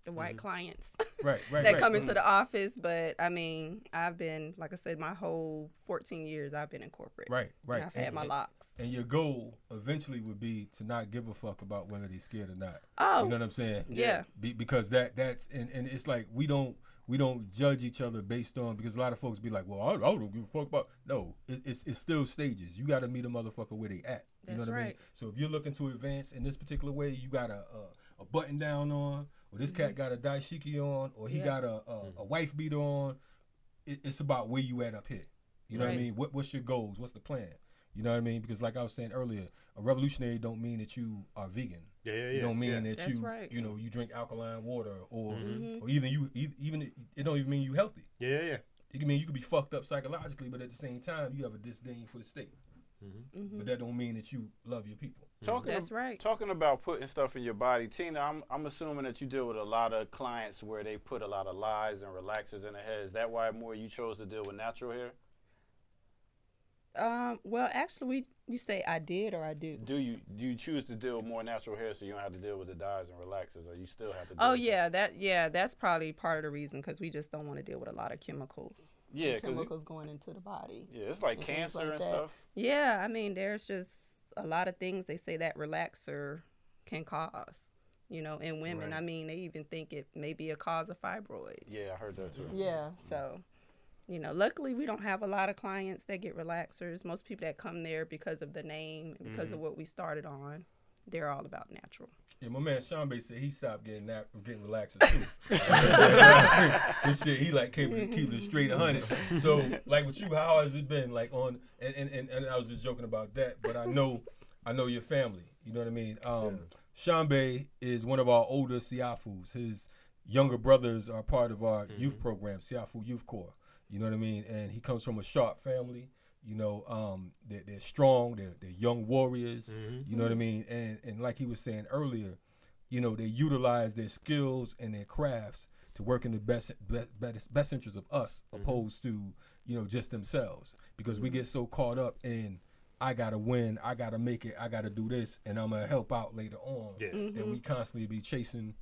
the white mm-hmm. clients right, right, that right. come into mm. the office. But I mean, I've been, like I said, my whole 14 years I've been in corporate. right, right. And I've had my and- locks. And your goal eventually would be to not give a fuck about whether they're scared or not. Oh, You know what I'm saying? yeah. Be, because that that's and, and it's like we don't we don't judge each other based on because a lot of folks be like, well, I, I don't give a fuck about. No, it, it's it's still stages. You got to meet a motherfucker where they at. You know That's what I mean? right. So if you're looking to advance in this particular way, you got a a, a button down on, or this cat got a dashiki on, or he Mm-hmm. Yeah. got a, a a wife beater on. It, it's about where you at up here. You know what I mean? What what's your goals? What's the plan? You know what I mean? Because like I was saying earlier, a revolutionary don't mean that you are vegan. Yeah, yeah, You yeah, don't mean yeah. that That's you right. you know you drink alkaline water or Mm-hmm. or even you e- even it don't even mean you healthy. Yeah, yeah, yeah. It can mean you could be fucked up psychologically, but at the same time you have a disdain for the state. Mm-hmm. But that don't mean that you love your people. Talking That's ab- right. Talking about putting stuff in your body, Tina, I'm I'm assuming that you deal with a lot of clients where they put a lot of lies and relaxers in their head. Is that why more you chose to deal with natural hair? Um, well, actually, we you say I did or I do. Do you do you choose to deal with more natural hair so you don't have to deal with the dyes and relaxers, or you still have to? Deal Oh with yeah, that yeah, that's probably part of the reason because we just don't want to deal with a lot of chemicals. yeah, because chemicals going into the body. yeah, it's like and cancer like and that. stuff. Yeah, I mean, there's just a lot of things they say that relaxer can cause. You know, in women, Right. I mean, they even think it may be a cause of fibroids. Yeah, I heard that too. Yeah. So, you know, luckily we don't have a lot of clients that get relaxers. Most people that come there because of the name and because mm-hmm. of what we started on, they're all about natural. Yeah, my man Sean Bay said he stopped getting that, getting relaxers too. this shit, he like keep, it- keep it straight hundred. So, like with you, how has it been? Like on, and, and, and, and I was just joking about that, but I know, I know your family. You know what I mean? Um, Sean Bay is one of our older Siafus. His younger brothers are part of our youth program, Siafu Youth Corps. You know what I mean? And he comes from a sharp family. You know, um, they're, they're strong. They're, they're young warriors. Mm-hmm. You know what I mean? And and like he was saying earlier, you know, they utilize their skills and their crafts to work in the best best best, best interest of us, mm-hmm. opposed to you know just themselves. Because we mm-hmm. get so caught up in I gotta win, I gotta make it, I gotta do this, and I'm gonna help out later on. Yeah. That we constantly be chasing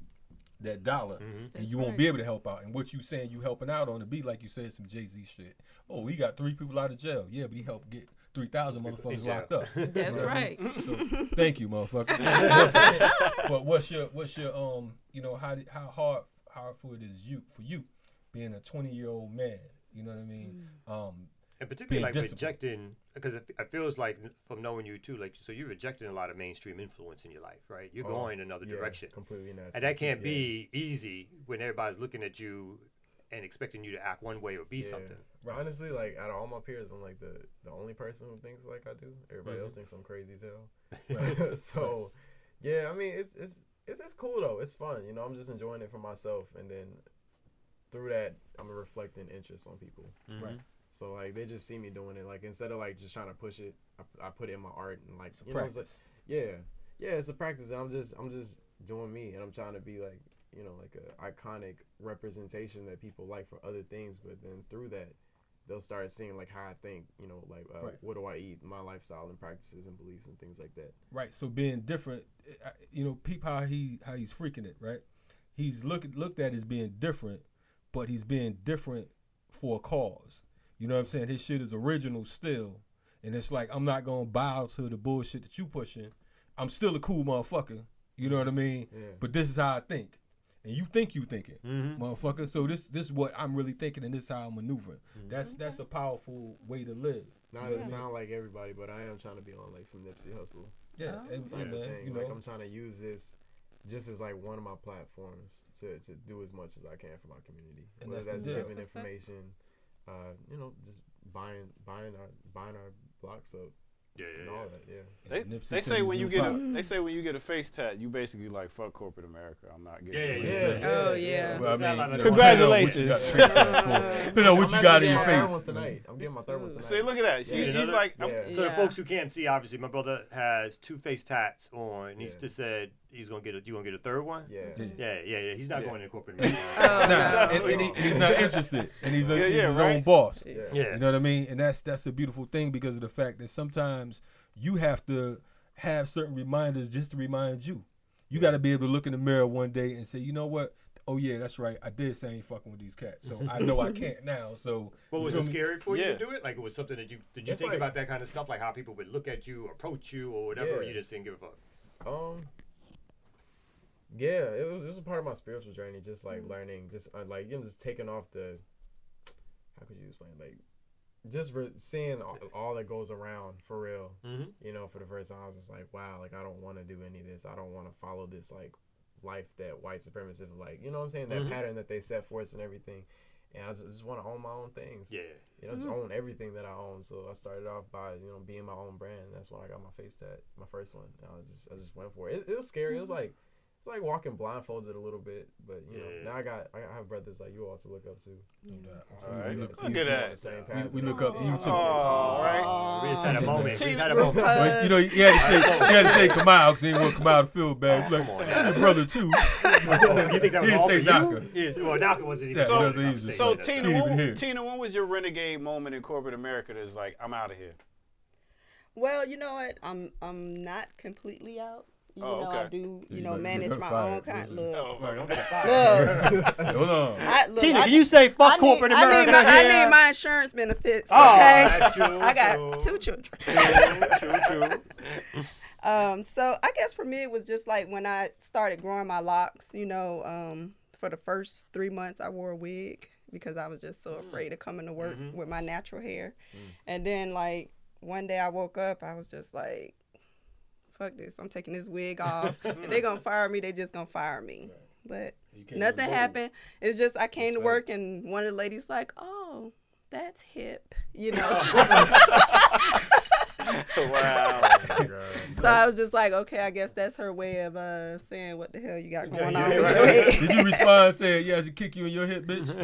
that dollar, and you won't right. be able to help out. And what you saying you helping out on to be like you said some Jay Z shit. Oh, he got three people out of jail. Yeah, but he helped get three thousand motherfuckers locked up. That's You know what I right. mean? So, thank you, motherfucker. but what's your what's your um you know how did, how hard hard for it is you for you being a twenty year old man. You know what I mean? Um, And particularly like disciplined. rejecting, because it, it feels like from knowing you too, like so you're rejecting a lot of mainstream influence in your life, right? You're Oh, going another yeah, direction, Completely natural. and that can't Yeah. be easy when everybody's looking at you and expecting you to act one way or be Yeah. something. Honestly, like out of all my peers, I'm like the the only person who thinks like I do. Everybody Mm-hmm. else thinks I'm crazy as hell. so, yeah, I mean, it's it's it's it's cool though. It's fun, you know. I'm just enjoying it for myself, and then through that, I'm reflecting interest on people. Right. So like they just see me doing it. Like instead of like just trying to push it, I, I put it in my art and like a you know, it's like, yeah, yeah, it's a practice. And I'm just I'm just doing me, and I'm trying to be like you know like a iconic representation that people like for other things. But then through that, they'll start seeing like how I think. You know, like uh, Right. what do I eat, my lifestyle and practices and beliefs and things like that. Right. So being different, you know, peep how he how he's freaking it. Right. He's looked looked at as being different, but he's being different for a cause. You know what I'm saying? His shit is original still, and it's like I'm not gonna bow to the bullshit that you pushing. I'm still a cool motherfucker. You know what I mean? Yeah. But this is how I think, and you think you think it, Mm-hmm. motherfucker. So this this is what I'm really thinking, and this is how I'm maneuvering. That's that's a powerful way to live. Not to sound like everybody, but I am trying to be on like some Nipsey Hussle. Yeah, Oh. and- type yeah, of man. thing. You like know, I'm trying to use this just as like one of my platforms to, to do as much as I can for my community. And Whether that's that's, the deal. giving That's information, uh, you know, just buying buying our buying our blocks up. Yeah, and yeah, all yeah. that. Yeah. They, Nipsey they say when you new get a they say when you get a face tat, you basically like fuck corporate America. I'm not getting. Yeah, it. yeah, yeah. Oh, yeah. Well, I mean, It's not you know, Congratulations. what you got treatment for. Depending on what you I'm got in your getting my third one tonight. I'm getting my third one tonight. See, look at that. She, Yeah. he's Another- like, yeah. So the folks who can't see, obviously, my brother has two face tats on. and He's Yeah. just said he's gonna get a. You gonna get a third one? Yeah. Yeah. Yeah, yeah, yeah. He's not Yeah. going to corporate America. Oh, Nah, no. and, and he, and he's not interested, and he's, a, Yeah, he's yeah, his right. own boss. Yeah. yeah. You know what I mean? And that's that's a beautiful thing because of the fact that sometimes you have to have certain reminders just to remind you. You got to be able to look in the mirror one day and say, you know what? Oh yeah, that's right. I did say I ain't fucking with these cats, so I know I can't now. So But was feel it scary for you Yeah. to do it? Like it was something that you did you It's think like- about that kind of stuff, like how people would look at you, approach you, or whatever, or you just didn't give a fuck? Um. Yeah, it was. This was part of my spiritual journey. Just like learning, just uh, like you know, just taking off the. How could you explain? Like, just re- seeing all, all that goes around for real. Mhm. You know, for the first time, I was just like, wow, like I don't want to do any of this. I don't want to follow this like life that white supremacists like. You know what I'm saying? That Mhm. pattern that they set for us and everything. And I just, just want to own my own things. Yeah. You know, just own everything that I own. So I started off by you know being my own brand. That's when I got my face tat, my first one. And I just I just went for it. It, it was scary. It was like it's like walking blindfolded a little bit, but you know now I got I have brothers like you all to look up to. So Alright. we, Look we, at that. same We, path. we look up to you too. oh, right. We just had a moment. We just had a moment. But, you know, he had to say, he had to say Kamal because he didn't want Kamal to feel bad. He's like, your brother too. you think that was He all didn't for say you? Naka. Yes. Well, Naka wasn't even. Yeah, part he of the wasn't even- conversation. So Tina, He when. Tina, when was your renegade moment in corporate America? That's like, I'm out of here. Well, you know what? I'm I'm not completely out. Even Oh, though I okay. do, you You know, better manage my fired, own kind. Rosie. Look, Right, don't get look. fired. Hold on. I, look, Tina, I, can you say fuck I need, corporate I America? need, my, I need my insurance benefits. Oh, Okay, true, I got true. two children. True, true, true. Um, so I guess for me it was just like when I started growing my locks, you know, um, for the first three months I wore a wig because I was just so afraid of coming to work with my natural hair. And then like one day I woke up, I was just like, fuck this, I'm taking this wig off. if they gonna fire me, they just gonna fire me. But nothing bold. happened. It's just I came to right. work and one of the ladies like, oh, that's hip, you know. wow. So I was just like, okay, I guess that's her way of uh, saying what the hell you got going yeah, on yeah, with right, your head. Did you respond saying, yeah, I should kick you in your hip, bitch?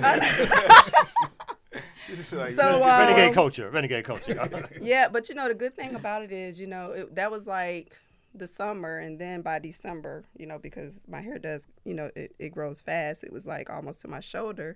Like, So uh, Renegade culture. Renegade culture. yeah, but you know the good thing about it is, you know, it, that was like the summer, and then by December, you know, because my hair does, you know, it, it grows fast. It was like almost to my shoulder.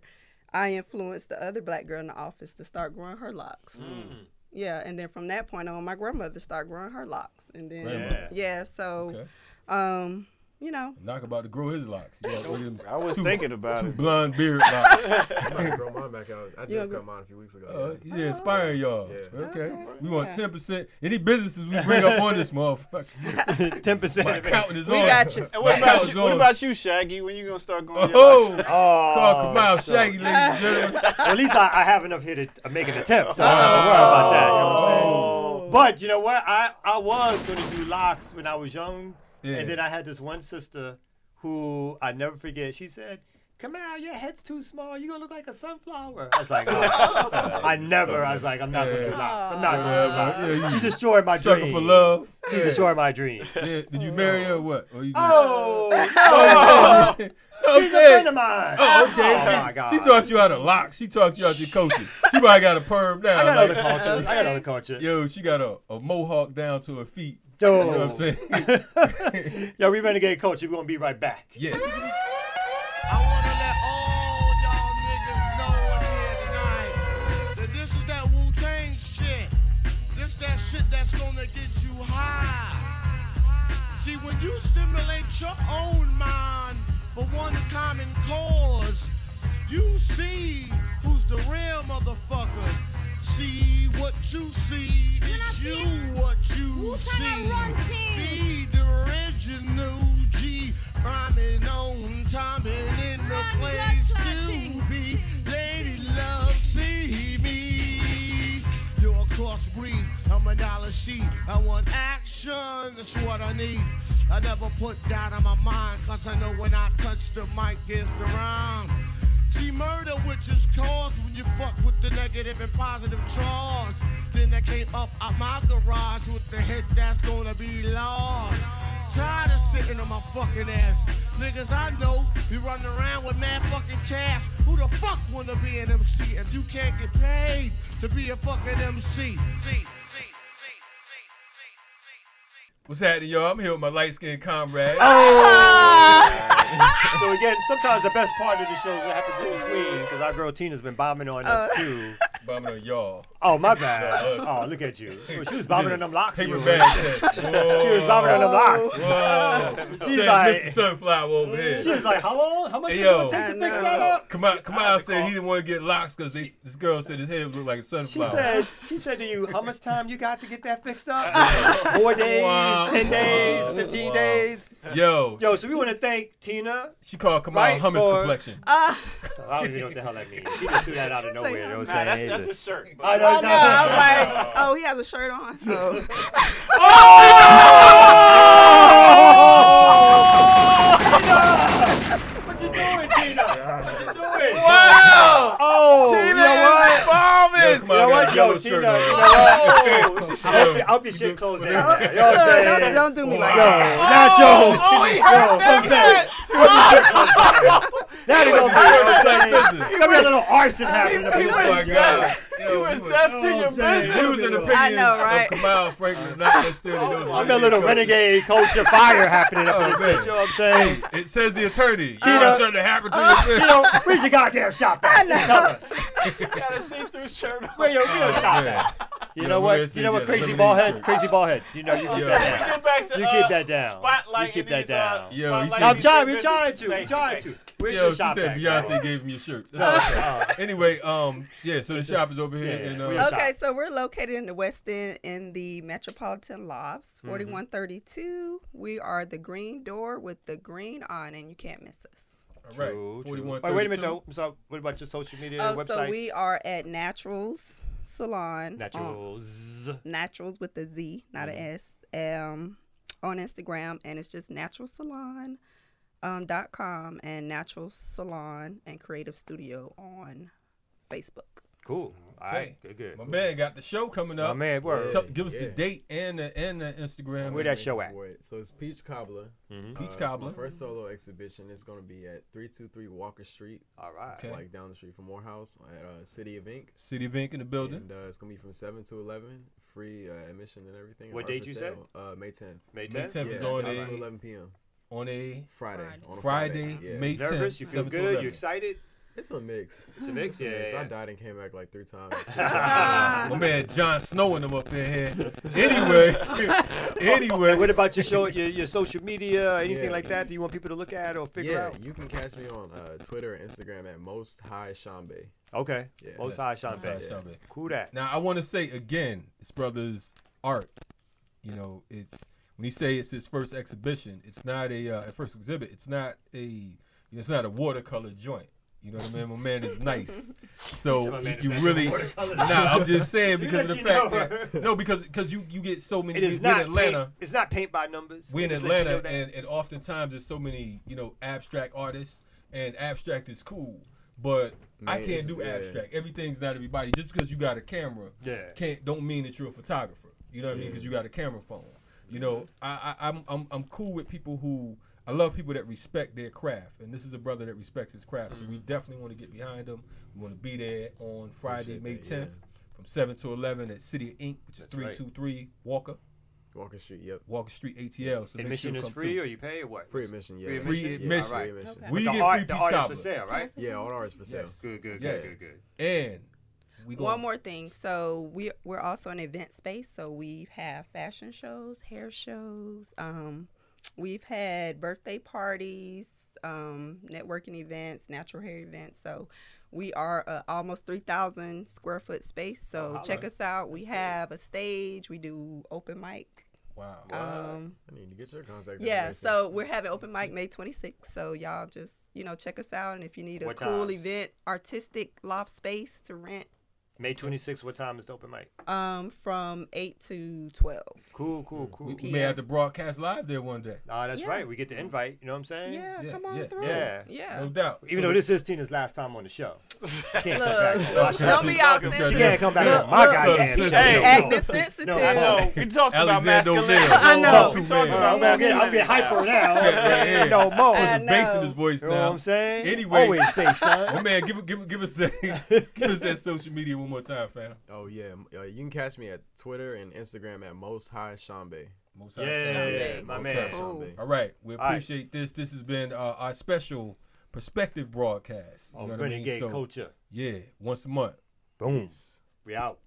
I influenced the other black girl in the office to start growing her locks. Mm. Yeah, and then from that point on, my grandmother started growing her locks, and then Grandmother. yeah, so Okay. um, you know, Knock about to grow his locks. You got one I was two- thinking about two it. blonde beard locks. I'm about to grow mine back out. I just gonna got mine a few weeks ago. Uh, yeah. yeah, inspiring y'all. Yeah. Okay. Okay, We want yeah. ten percent. Any businesses we bring up on this motherfucker. Ten percent. My accountant is we on. got you. And what about you? What about you, Shaggy? When you gonna start going? Oh, Oh, call Kamal Shaggy, ladies and gentlemen. Well, at least I, I have enough here to uh, make an attempt, so I don't have to worry about that. You know what I'm saying? Oh. But you know what? I, I was going to do locks when I was young. Yeah. And then I had this one sister who I never forget. She said, Come out, your head's too small. You're going to look like a sunflower. I was like, oh. I never. I was like, I'm not going to do locks. I'm not going to do locks. she destroyed my Sucker dream. for love. She destroyed my dream. Yeah. Did you marry her or what? Or you just, Oh, Oh. I'm She's a friend of mine. Oh, oh, okay. Oh, my God. She taught you how to lock. She taught you how to coaching. She probably got a perm down. I got like, other cultures. I got other culture. Yo, she got a, a mohawk down to her feet. Yo. You know what I'm saying? Yo, we renegade culture. We're going to be right back. yes. I wanna let all y'all niggas know in here tonight that this is that Wu Tang shit. This that shit that's gonna get you high. See, when you stimulate your own mind for one common cause, you see who's the real motherfuckers. See what you see, it's you what you see. Be the original G, rhyming on time and in the place to be. Lady love, see me. You're a crossbreed, I'm a dollar sheet. I want action, that's what I need. I never put that on my mind, cause I know when I touch the mic, it's the rhyme. See, murder which is caused when you fuck with the negative and positive charge. Then I came up out my garage with with the hit that's gonna be large. Tired of sitting on my fucking ass. Niggas I know be running around with mad fucking cash. Who the fuck wanna be an MC if you can't get paid to be a fucking MC? See, What's happening, y'all? I'm here with my light skinned comrade. Ah! So again, sometimes the best part of the show is what happens in between because our girl Tina's been bombing on us oh. too. Bombing on y'all. Oh my bad. Oh look at you. She was bobbing on them locks. Paper bag test. She was bobbing on them locks. Whoa. She's Said like- Mr. Sunflower over here. She was like, how long? How much Hey, is it gonna yo. take to fix that up? Come out, come I out. have Said he didn't want to get locks because this girl said his head looked like a sunflower. She sunflower. said, she said to you, how much time you got to get that fixed up? Four days, Wow. ten days, fifteen Wow. days. Yo, Yo, so we want to thank Tina. she called Kamal Right, hummus for- complexion. Ah, I don't even know what the hell that means. She just threw that out of nowhere. You know what I'm that's, saying? that's a shirt. but- I know, Oh, I it's know. not- I was like, oh, he has a shirt on. oh What you doing, Tina? What you doing? Wow! Oh, you know what? is bombing! Come on, You know what, yo, Tina? shirt You on. know what? Oh, I hope, I hope your oh, oh, shit closed down. now. You know what I'm don't, don't do me like that. not yo. oh, he Yo, heard I'm saying. that. Now they gonna be, what I'm saying? You gonna be a little arson happening up Oh my God. Yo, uh, was he was- deaf to your what I'm saying? business. he was in the opinion I know, right? of Kamal Franklin, not necessarily oh, those I'm a little renegade culture fire happening up Oh, in this man. bitch. You know what I'm saying? It says the attorney. You Tina- know something happened to your You business. know, where's your goddamn shop at? Tell us. Got a see-through shirt on. Where your real shop man. at? You Yeah, know what? You know what? Crazy lemonade ball head. shirt. Crazy ball head. You know you keep Yo. that down. back to You uh, keep that down. You keep that down. Uh, Yo, he spotlight said- I'm trying. We're trying to. We're trying thank to. Where's Yo, your she shop said at? Beyonce gave me a shirt. That's okay. anyway, um, yeah. So the shop is over here, Yeah, and uh, Real Okay, so we're located in the West End in the Metropolitan Lofts, Mm-hmm. 4132. We are the green door with the green on, and you can't miss us. all right, True, true. forty-one. Wait, wait a minute though. So, what about your social media Oh, websites? so we are at Naturalz Salon. on- Naturalz. Naturalz with a Z, not Mm-hmm. a S. Um, on Instagram, and it's just Natural Salon. Um, dot com and Natural Salon and Creative Studio on Facebook. Cool. All Okay. right. Good. Good. My man got the show coming up. My man, word. Tell- give us the date and the and the Instagram. Where that show at? Wait, So it's Peach Cobbler. Mhm. Peach Uh, it's Cobbler. my first solo exhibition. It's gonna be at 323 Walker Street. All right. It's like down the street from Morehouse at uh, City of Ink. City of Ink in the building. And uh, it's gonna be from 7 to 11, free uh, admission and everything. What date you said? sale. Uh, May 10th. May May 10th. 10th Yeah, is on 7 to a 11 p.m. on a Friday. Friday. On a Friday, Yeah. May 10th. Nervous? You feel good? You excited? It's a mix. It's a mix. Yeah. Mix. yeah, I died and came back like three times. My man Jon Snow and them up in here. Anyway, anyway. What about your show, your, your social media, anything Yeah. like that? Do you want people to look at or figure out? yeah, out? you can catch me on uh, Twitter and Instagram at Most High Shambe. Okay. Yeah. Most high Sean Most High Bay. Sean Bay. Cool that. Now I want to say again, it's brother's art. You know, it's when he say it's his first exhibition. It's not a uh, first exhibit. It's not a. You know, it's not a watercolor joint. You know what I mean? My man is nice. So you, you not really. watercolor Nah, I'm just saying because of the fact that no, because because you you get so many. It is we, we not in Atlanta. Paint, it's not paint by numbers. we in Just let you Atlanta, know and, and oftentimes there's so many, you know, abstract artists, and abstract is cool, but I can't it's- do yeah. abstract. Everything's not everybody. Just because you got a camera, Yeah. can't don't mean that you're a photographer. You know what I mean? Because you got a camera phone. You know, I, I I'm I'm I'm cool with people who I love people that respect their craft, and this is a brother that respects his craft. So we mm-hmm. definitely want to get behind him. We want to be there on Friday, May that, yeah. 10th, from seven to eleven at City of Ink, which is That's three right. Walker Walker Street, yep. Walker Street ATL. So Admission sure is free through. or you pay or what? Free admission, yeah. Free Free admission? admission. Yeah, all right. Free admission. Okay. We get art, free the peach art is cobbler. for sale, right? Yeah, all the arts for sale. Yes. Good, good, good, good, good. And we go One more thing. So we we're also an event space. So we have fashion shows, hair shows. Um, we've had birthday parties, um, networking events, natural hair events. So we are a almost three thousand square foot space. So holla. check us out. We have a stage. We do open mic. Wow. Um, I need to get your contact yeah, so we're having open mic May 26th. So y'all just, you know, check us out. And if you need a What cool times? event, artistic loft space to rent, May 26th, what time is the open mic? Um, from eight to twelve. Cool, cool, cool. We, we may have to broadcast live there one day. Ah, that's Yeah. right. We get the invite. You know what I'm saying? Yeah, Yeah, come on yeah, through. yeah. yeah. No doubt. Even So though this is Tina's last time on the show, can't come back. Look, on my show. don't be all She She sensitive. can't come back Look, on my look, goddamn look, show. hey, No, Acting no. sensitive. No, I know. We talked about masculinity. I know. We talked about I'm getting, I'm getting hyper now. now. Yeah, yeah, yeah. No more. I There's bass in his voice You know what. I'm saying? Anyway. Always bass, son. My man, give give give us that give us that social media one more time, fam. Oh yeah, uh, you can catch me at Twitter and Instagram at Most High Shambe. Most high Yeah, Shambe. my Most man. High Cool. All right, we All right. appreciate this. This has been uh, our special perspective broadcast. You On know what I mean? So, Culture. Yeah, once a month. Boom. We out.